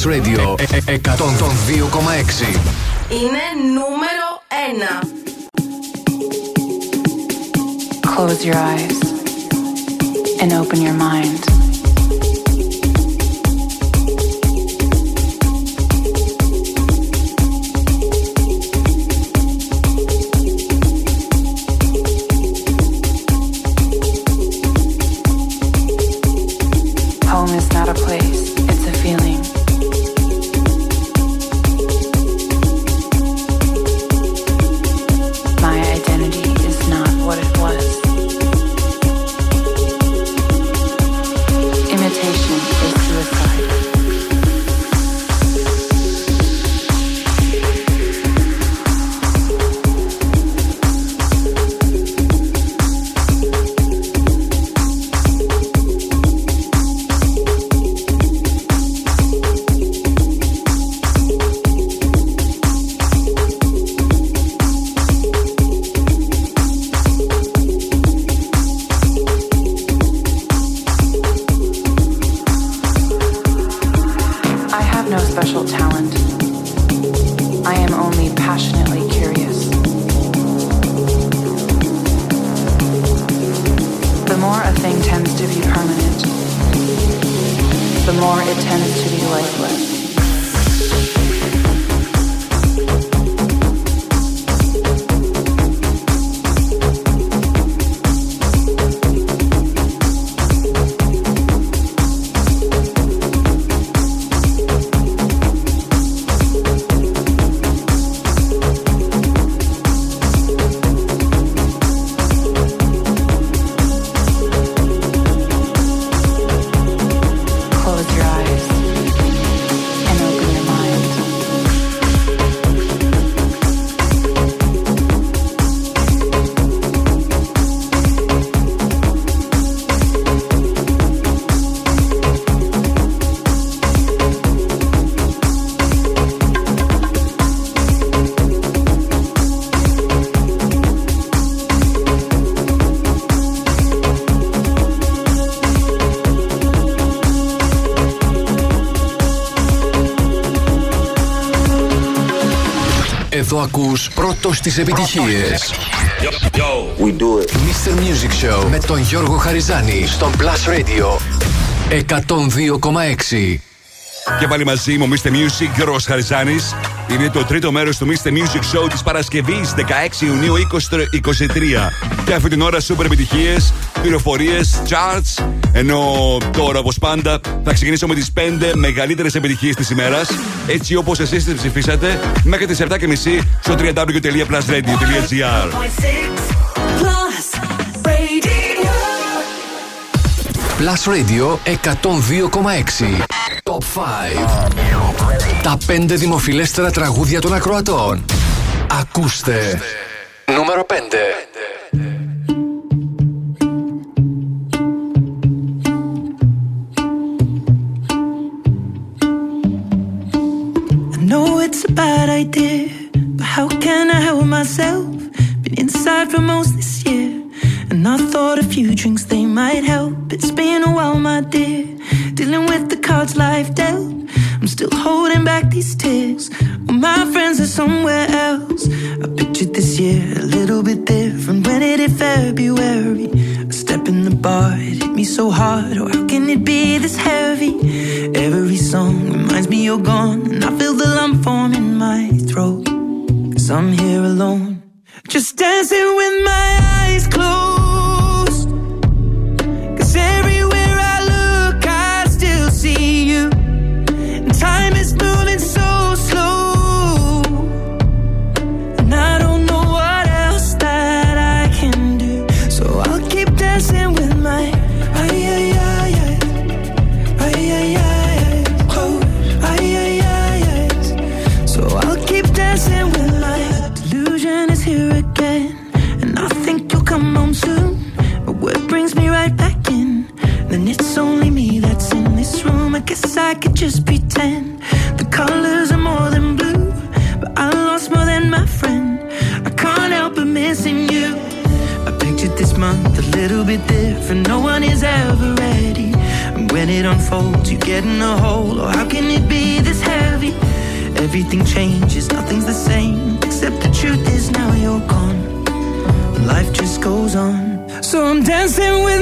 Plus Radio ε- ε- 102,6. Είναι νούμερο ένα. Close your eyes and open your mind. ακούς πρώτος στις επιτυχίες. Yo, yo. We do it. Mr. Music Show με τον Γιώργο Χαριζάνη στον Plus Radio 102,6. Και πάλι μαζί μου, Mr. Music, Γιώργος Χαριζάνης. Είναι το τρίτο μέρος του Mr. Music Show της Παρασκευής, 16 Ιουνίου 2023. Και αυτή την ώρα, σούπερ επιτυχίες, πληροφορίες, charts. Ενώ τώρα, όπως πάντα, θα ξεκινήσω με τις 5 μεγαλύτερες επιτυχίες της ημέρας έτσι όπως εσείς τι ψηφίσατε μέχρι τις 7.30 στο www.plusradio.gr. Plus Radio 102,6 Top 5 Τα 5 δημοφιλέστερα τραγούδια των ακροατών. Ακούστε. dancing with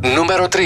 Νούμερο 3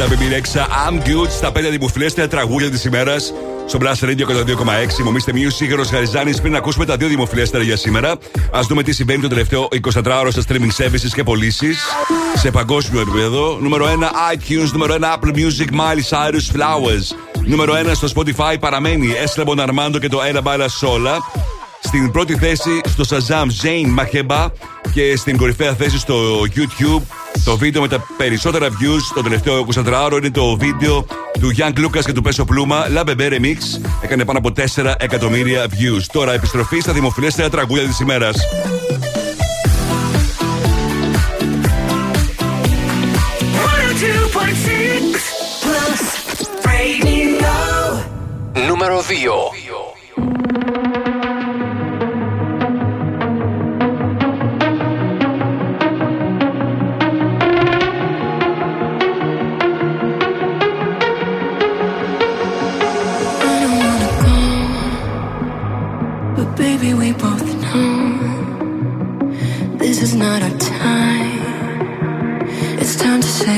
τα BB6 I'm Good στα 5 δημοφιλέστερα τραγούδια της ημέρας. Στο Blaster Radio 102,6. Μομίστε, μείου Σίγερο Γαριζάνης. Πριν ακούσουμε τα δύο δημοφιλέστερα για σήμερα, ας δούμε τι συμβαίνει το τελευταίο 24ωρο στα streaming services και πωλήσεις. Σε παγκόσμιο επίπεδο, νούμερο 1 iTunes, νούμερο 1 Apple Music, Miley Cyrus Flowers. Νούμερο 1 στο Spotify παραμένει Eslemon Armando και το Ella Bala Sola. Στην πρώτη θέση στο Shazam Jane Makeba και στην κορυφαία θέση στο YouTube το βίντεο με τα περισσότερα views το τελευταίο 24ωρο είναι το βίντεο του Young Lucas και του Πέσο Πλούμα, La Bebe Έκανε πάνω από 4 εκατομμύρια views. Τώρα επιστροφή στα δημοφιλέστερα τραγούδια της ημέρας. Νούμερο 2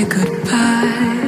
goodbye.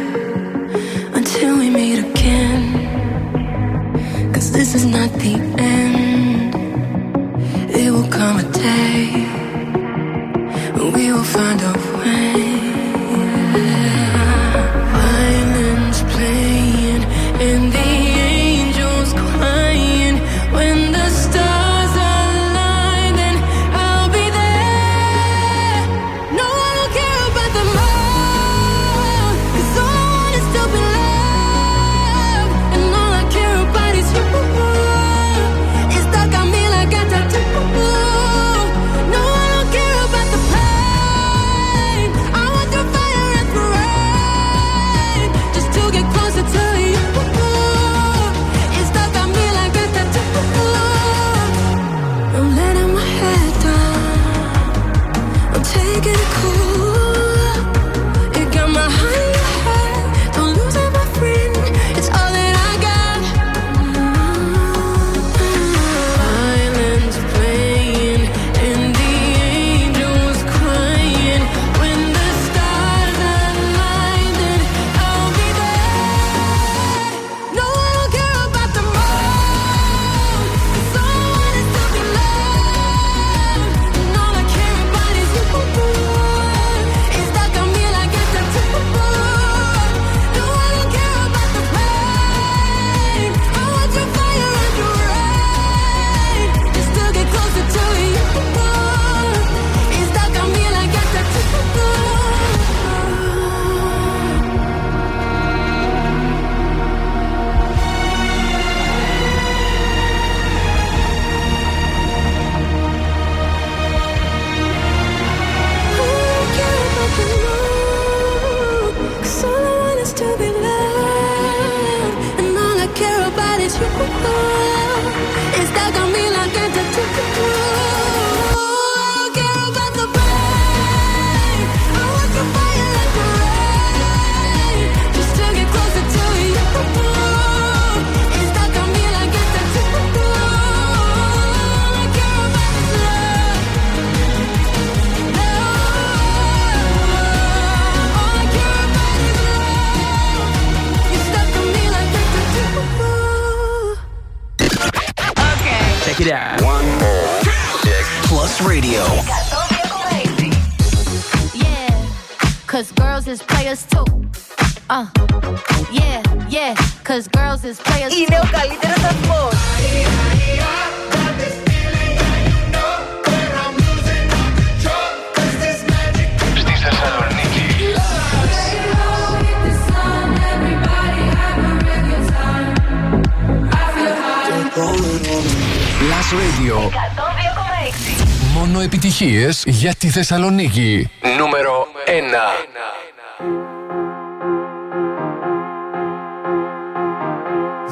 για τη Θεσσαλονίκη. Νούμερο 1.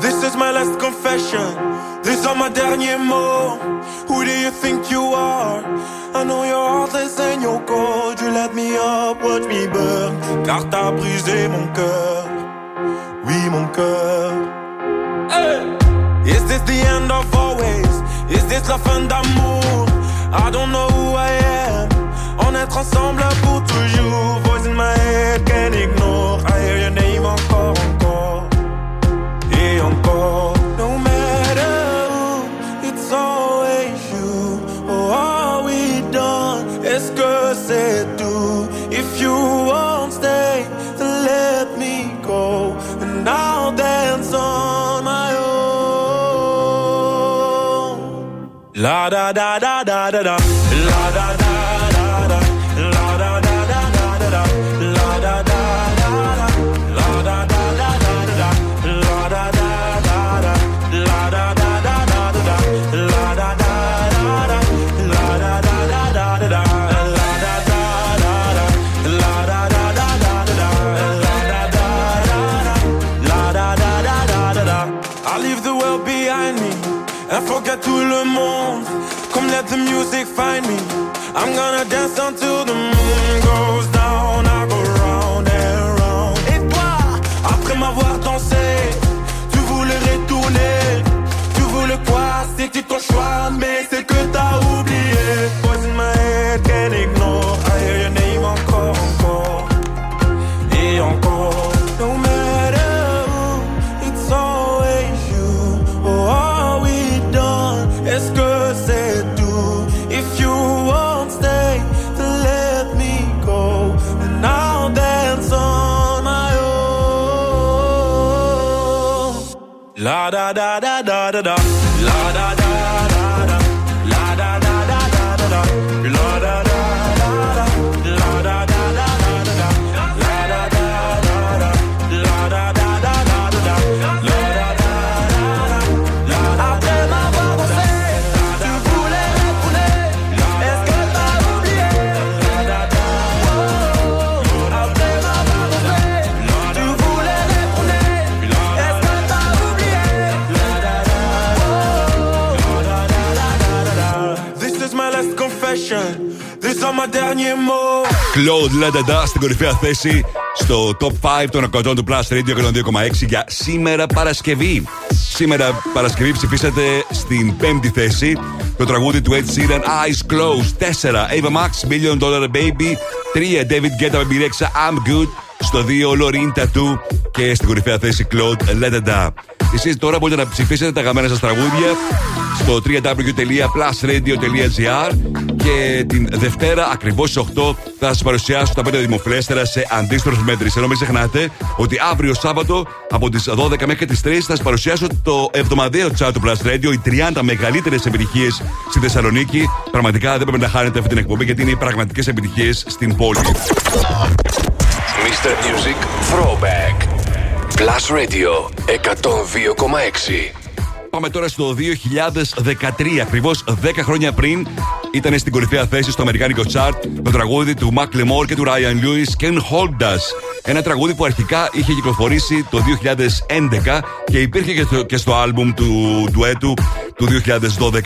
This is my last confession. These are my derniers mots. Who do you think you are? I know you're heartless and you're cold. You let me up, watch me burn. Car t'as brisé mon cœur. Gold La Da Da στην κορυφαία θέση στο top 5 των ακροατών του Plus Radio 102,6 για σήμερα Παρασκευή. Σήμερα Παρασκευή ψηφίσατε στην πέμπτη θέση το τραγούδι του Ed Sheeran Eyes Closed. 4 Ava Max Million Dollar Baby. 3 David Guetta με I'm Good. Στο 2 Lorin Tattoo. Και στην κορυφαία θέση Claude La Da Da. Εσείς τώρα μπορείτε να ψηφίσετε τα γαμμένα σας τραγούδια στο www.plusradio.gr και την Δευτέρα ακριβώς στις 8 θα σας παρουσιάσω τα 5 δημοφιλέστερα σε αντίστροφη μέτρη. Ενώ μην ξεχνάτε ότι αύριο Σάββατο από τις 12 μέχρι τις 3 θα σας παρουσιάσω το εβδομαδιαίο chat του Plus Radio, οι 30 μεγαλύτερες επιτυχίες στη Θεσσαλονίκη. Πραγματικά δεν πρέπει να χάνετε αυτή την εκπομπή γιατί είναι οι πραγματικές επιτυχίες στην πόλη. Mr. Music Throwback Plus Radio 102,6 Πάμε τώρα στο 2013, ακριβώς 10 χρόνια πριν. Ήταν στην κορυφαία θέση στο αμερικάνικο chart το τραγούδι του Mac Lemore και του Ryan Lewis, Ken Hold Ένα τραγούδι που αρχικά είχε κυκλοφορήσει το 2011 και υπήρχε και στο, και στο άλμπουμ του ντουέτου του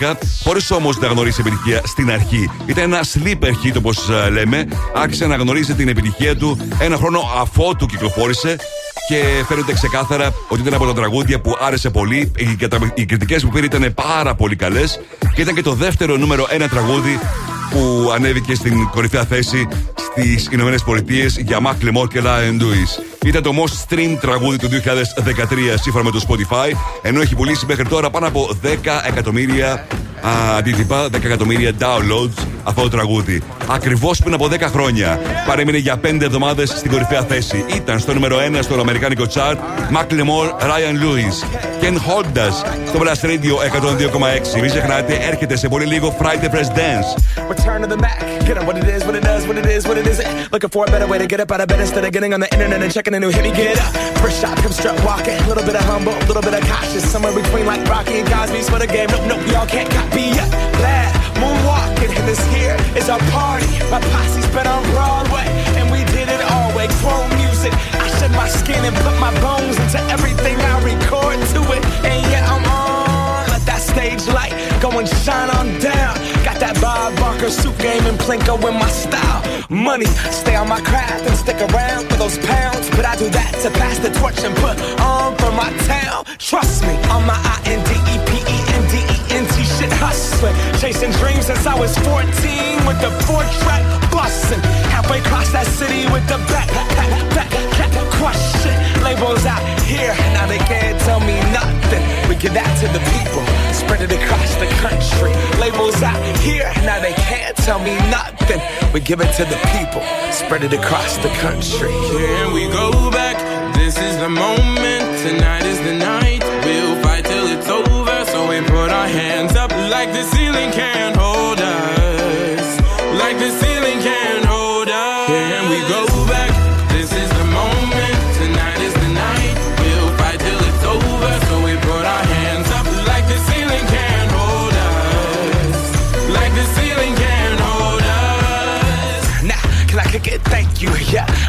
2012, χωρίς όμως να γνωρίσει επιτυχία στην αρχή. Ήταν ένα sleeper hit, όπως λέμε. Άρχισε να γνωρίζει την επιτυχία του ένα χρόνο αφότου κυκλοφόρησε και φαίνεται ξεκάθαρα ότι ήταν από τα τραγούδια που άρεσε πολύ. Οι, οι κριτικές που πήρε ήταν πάρα πολύ καλές και ήταν και το δεύτερο νούμερο ένα τραγούδι που ανέβηκε στην κορυφαία θέση στις Ηνωμένες Πολιτείες για Mac Lemore και Lion Lewis. Ήταν το most streamed τραγούδι του 2013 σύμφωνα με το Spotify, ενώ έχει πουλήσει μέχρι τώρα πάνω από 10 εκατομμύρια α, αντίτυπα, 10 εκατομμύρια downloads αυτό το τραγούδι. Ακριβώ πριν από 10 χρόνια παρέμεινε για 5 εβδομάδε στην κορυφαία θέση. Ήταν στο νούμερο 1 στο Αμερικάνικο chart Mac Lemore, Ryan Lewis. Ken Hold Us στο Blast Radio 102,6. Μην ξεχνάτε, έρχεται σε πολύ λίγο Friday Fresh Dance. Return to the Mac. Get on what it is, what it does, what it is, what it isn't. Looking for a better way to get up out of bed instead of getting on the internet and checking a new hit. Me get up. First shot, come strut walking. A little bit of humble, a little bit of cautious. Somewhere between like Rocky and Cosby's for the game. Nope, nope, y'all can't copy yet. Glad moonwalking, and this here is our party. My posse's been on Broadway, and we did it all way. Chrome music. I shed my skin and put my bones into everything I record to it. And yeah, I'm on. Let that stage light go and shine on down. Got that Bob Barker suit game and Plinko in my style. Money, stay on my craft and stick around for those pounds. But I do that to pass the torch and put on for my town. Trust me, on my I shit hustling. Chasing dreams since I was 14 with the four track busting. Halfway across that city with the back, back, back, back, shit. Labels out here, now they can't tell me nothing. We give that to the people, spread it across the country. Labels out here, now they can't tell me nothing. We give it to the people, spread it across the country. Here we go back. This is the moment. Tonight is the night. We'll fight till it's over. So we put our hands like the ceiling can't hold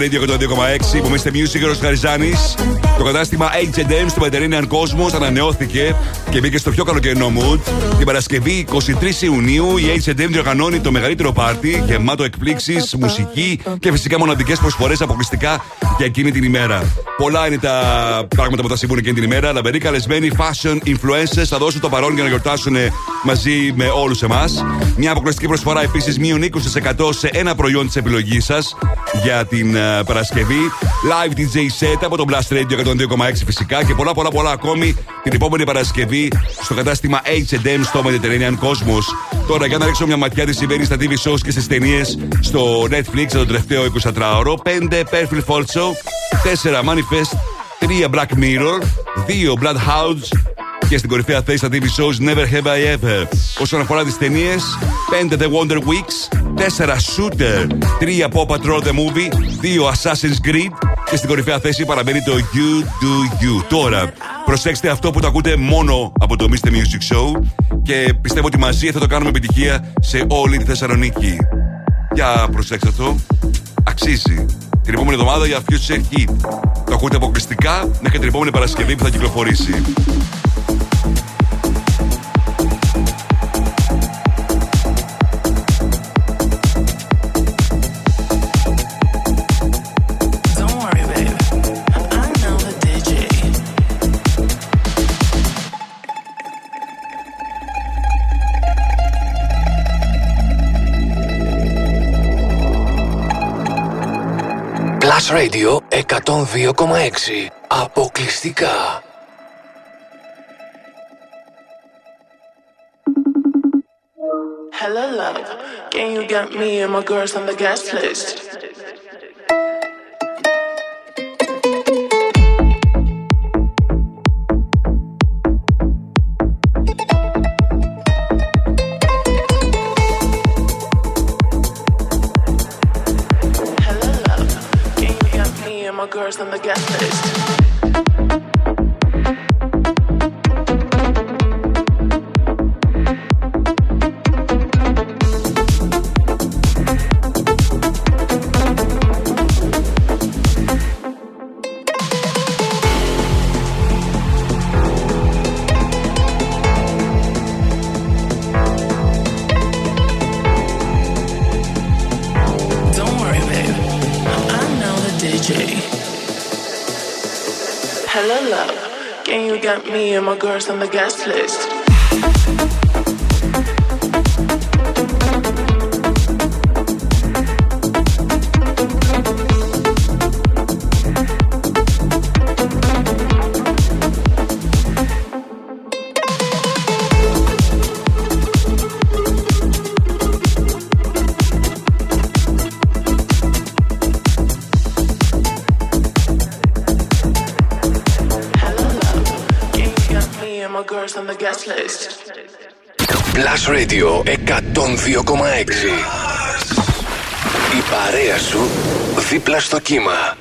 Radio 102,6 που είστε Music ο Χαριζάνη. Το κατάστημα H&M στο Mediterranean Cosmos ανανεώθηκε και μπήκε στο πιο καλοκαιρινό mood. Την Παρασκευή 23 Ιουνίου η H&M διοργανώνει το μεγαλύτερο πάρτι γεμάτο εκπλήξεις, μουσική και φυσικά μοναδικές προσφορές αποκλειστικά για εκείνη την ημέρα. Πολλά είναι τα πράγματα που θα συμβούν εκείνη την ημέρα. Λαμπεροί καλεσμένοι fashion influencers θα δώσουν το παρόν για να γιορτάσουν μαζί με όλους εμάς. Μια αποκλειστική προσφορά επίσης μείον 20% σε ένα προϊόν της επιλογής σας για την ε, Παρασκευή. Live DJ set από το Blast Radio 102,6 φυσικά και πολλά πολλά πολλά ακόμη την επόμενη Παρασκευή στο κατάστημα H&M στο Mediterranean Cosmos. Τώρα για να ρίξω μια ματιά τι συμβαίνει στα TV shows και στις ταινίες στο Netflix το τελευταίο 24ωρο. 5 Perfect Fall Show, 4 Manifest, 3 Black Mirror, 2 Bloodhounds και στην κορυφαία θέση στα TV shows Never Have I Ever. Όσον αφορά τις ταινίες, 5 The Wonder Weeks, 4 Shooter, 3 Paw Patrol The Movie, 2 Assassin's Creed και στην κορυφαία θέση παραμένει το You Do You. Τώρα, προσέξτε αυτό που το ακούτε μόνο από το Mr. Music Show και πιστεύω ότι μαζί θα το κάνουμε επιτυχία σε όλη τη Θεσσαλονίκη. Για προσέξτε αυτό. Αξίζει. Την επόμενη εβδομάδα για Future Hit. Το ακούτε αποκλειστικά μέχρι την επόμενη Παρασκευή που θα κυκλοφορήσει. Plus Radio 102,6. Αποκλειστικά. Hello, love. Can you get me and my girls on the guest list? more girls on the guest list. δίπλα στο κύμα.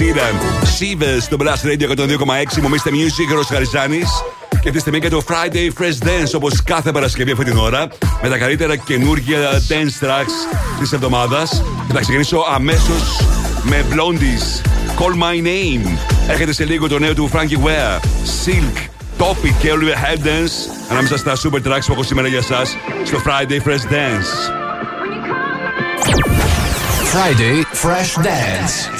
Σίραν. Σίβες στο Blast Radio 102,6. Μου μίστε Music, Ρος Χαριζάνης. Και τη στιγμή και το Friday Fresh Dance όπως κάθε Παρασκευή αυτή την ώρα. Με τα καλύτερα καινούργια dance tracks της εβδομάδας. Και θα ξεκινήσω αμέσως με Blondies. Call My Name. Έχετε σε λίγο το νέο του Frankie Ware. Silk. Topic και Oliver dance. ανάμεσα στα super tracks που έχω σήμερα για εσά στο Friday Fresh Dance. Friday Fresh Dance.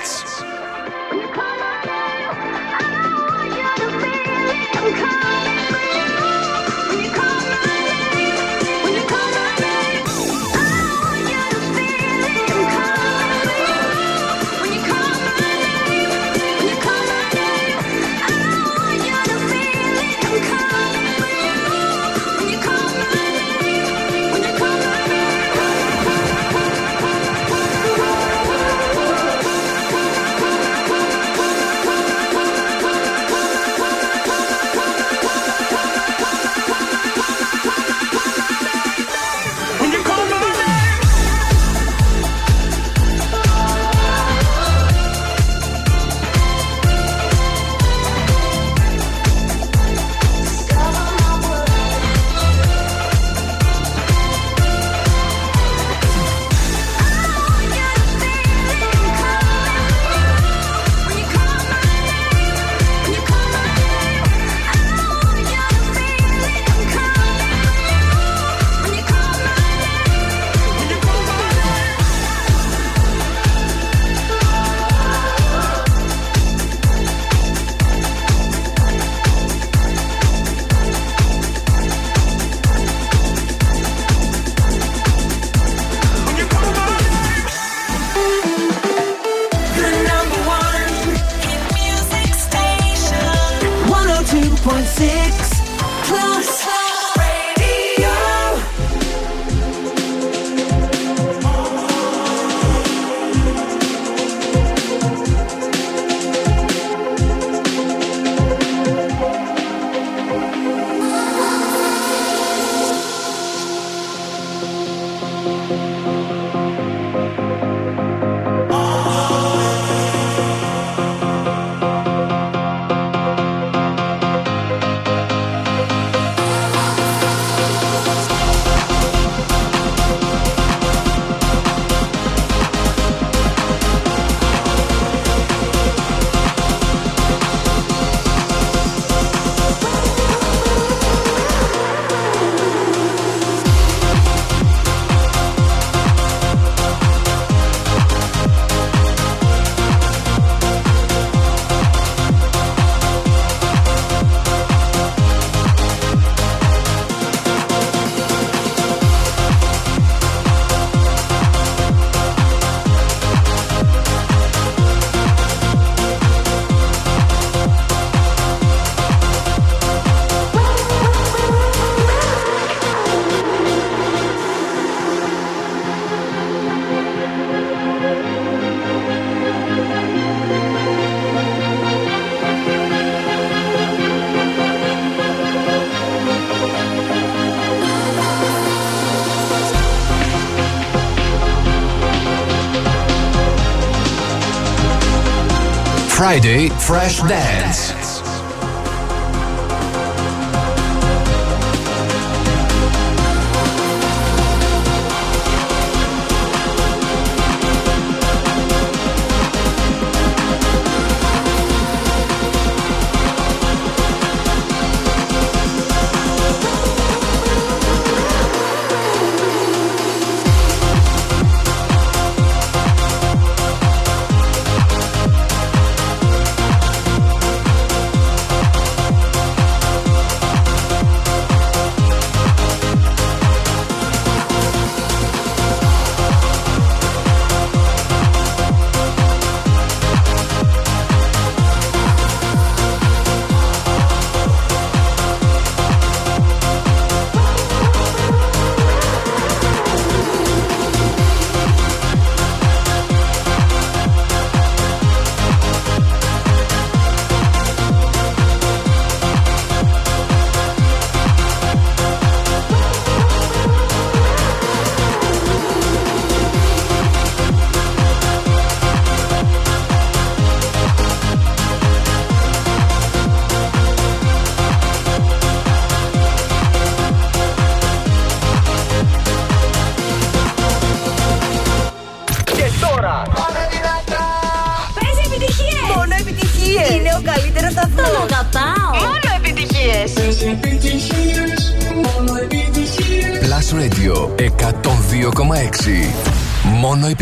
Friday Fresh Dance.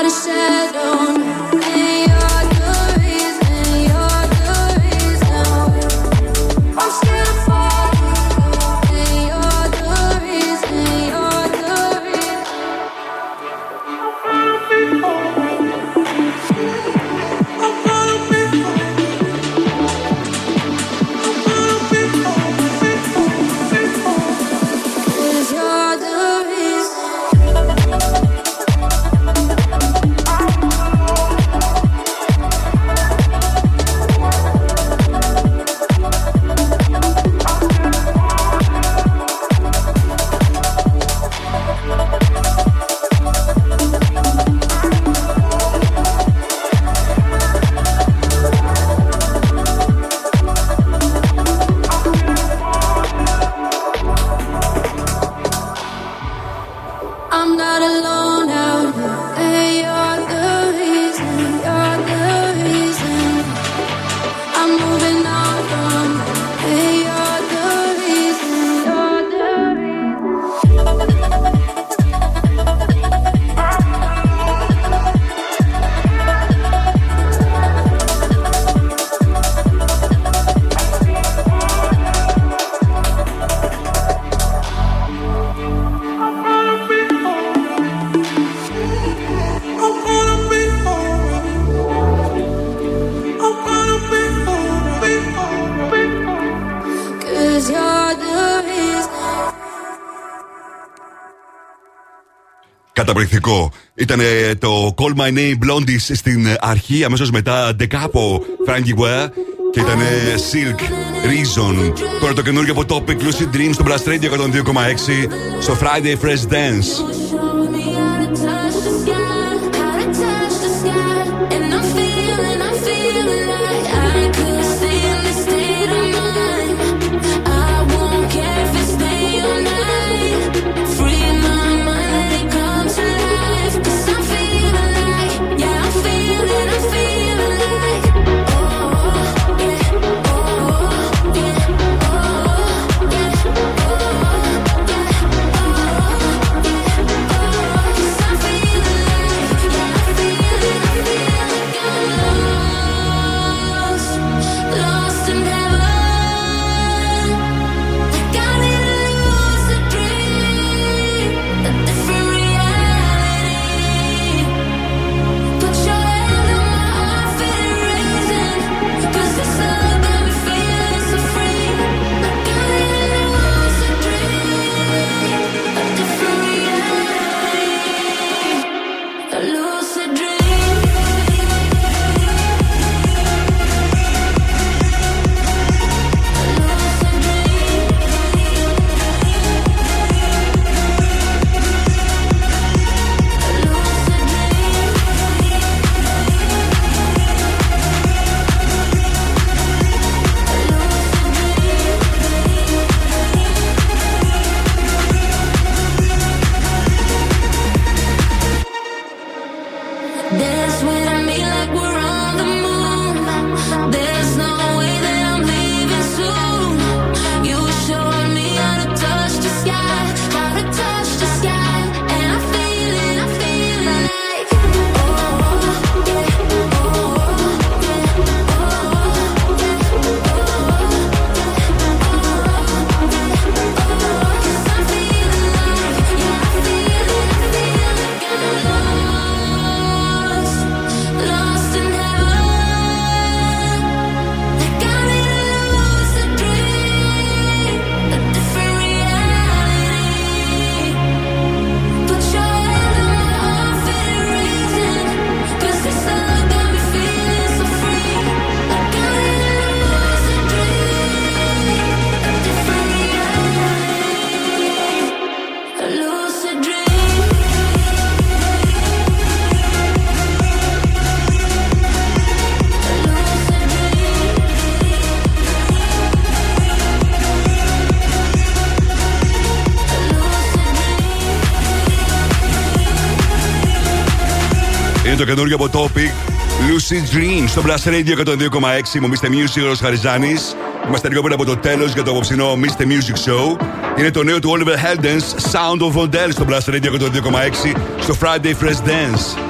Got a shadow Καταπληκτικό. Ήταν το Call My Name Blondies στην αρχή, αμέσω μετά Decapo Frankie Ware και ήταν Silk Reason. Τώρα το καινούργιο από Topic Lucid Dreams στο Blast Radio 102,6 στο Friday Fresh Dance. Το καινούργιο από Topic. Lucid Dream στο Blast Radio 102,6. Μου Mr. Music ο Χαριζάνη. Είμαστε λίγο πριν από το τέλο για το απόψινό Mr. Music Show. Είναι το νέο του Oliver Heldens Sound of Model στο Blast Radio 102,6 στο Friday Fresh Dance.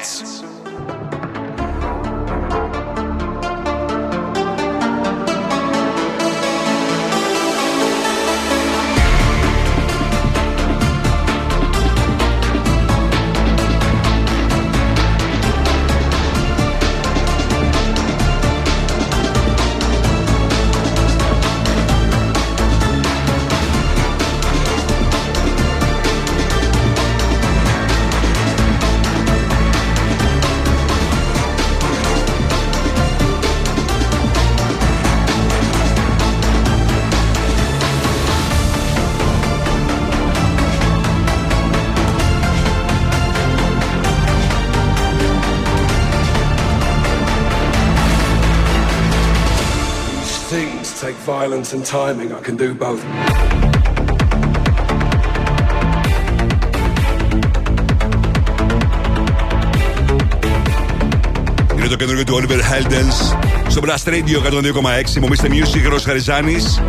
Είναι το καινούργιο του Oliver Heldens στο Blast Radio 102,6. Μομίστε Μιούση, Γρος Χαριζάνης.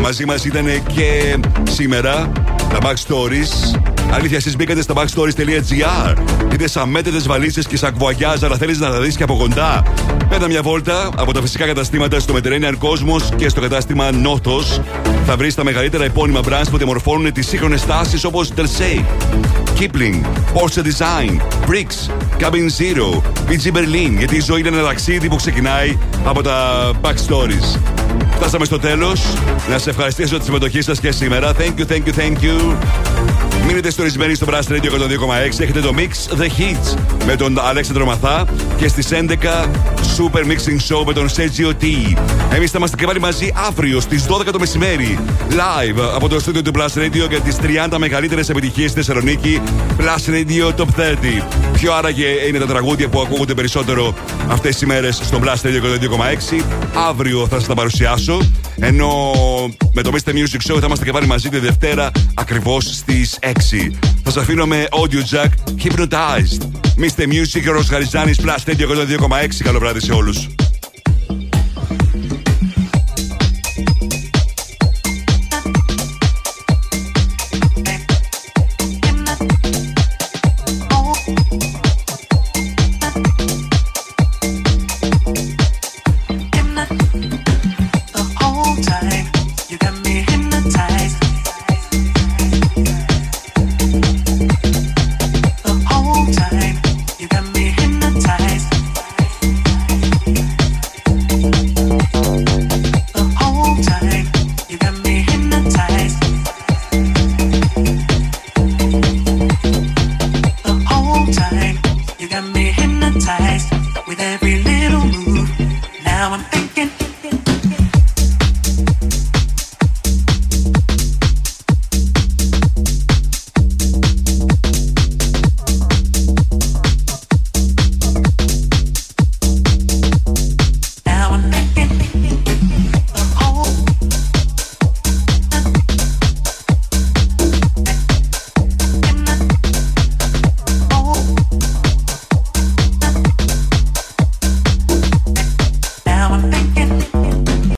Μαζί μας ήταν και σήμερα τα Max Stories Αλήθεια, εσείς μπήκατε στα backstories.gr. Είδε αμέτρητες βαλίτσε και σακβουαγιάζ, αλλά θέλεις να τα δεις και από κοντά. Πέτα μια βόλτα από τα φυσικά καταστήματα στο Mediterranean Cosmos και στο κατάστημα Νότος. Θα βρεις τα μεγαλύτερα επώνυμα brands που διαμορφώνουν τις σύγχρονες τάσεις όπως Dersey, Kipling, Porsche Design, Bricks, Cabin Zero, PG Berlin. Γιατί η ζωή είναι ένα ταξίδι που ξεκινάει από τα backstories. Φτάσαμε στο τέλος. Να σε ευχαριστήσω τη συμμετοχή σας και σήμερα. Thank you, thank you, thank you. Μείνετε στορισμένοι στο Brass Radio 102,6. Έχετε το Mix The Hits με τον Αλέξανδρο Μαθά και στις 11 Super Mixing Show με τον Sergio T. Εμείς θα είμαστε και πάλι μαζί αύριο στις 12 το μεσημέρι. Live από το στούντιο του Plus Radio για τις 30 μεγαλύτερες επιτυχίες στη Θεσσαλονίκη. Plus Radio Top 30. Ποιο άραγε είναι τα τραγούδια που ακούγονται περισσότερο αυτές τι ημέρε στο Plus Radio 102,6. Αύριο θα σας τα παρουσιάσω. Ενώ με το Mr. Music Show θα είμαστε και πάλι μαζί τη Δευτέρα ακριβώς στις 6. Θα σας αφήνω με Audio Jack Hypnotized. Mr. Music, ο Χαριζάνη Plus Radio 102,6. Καλό βράδυ σε όλους.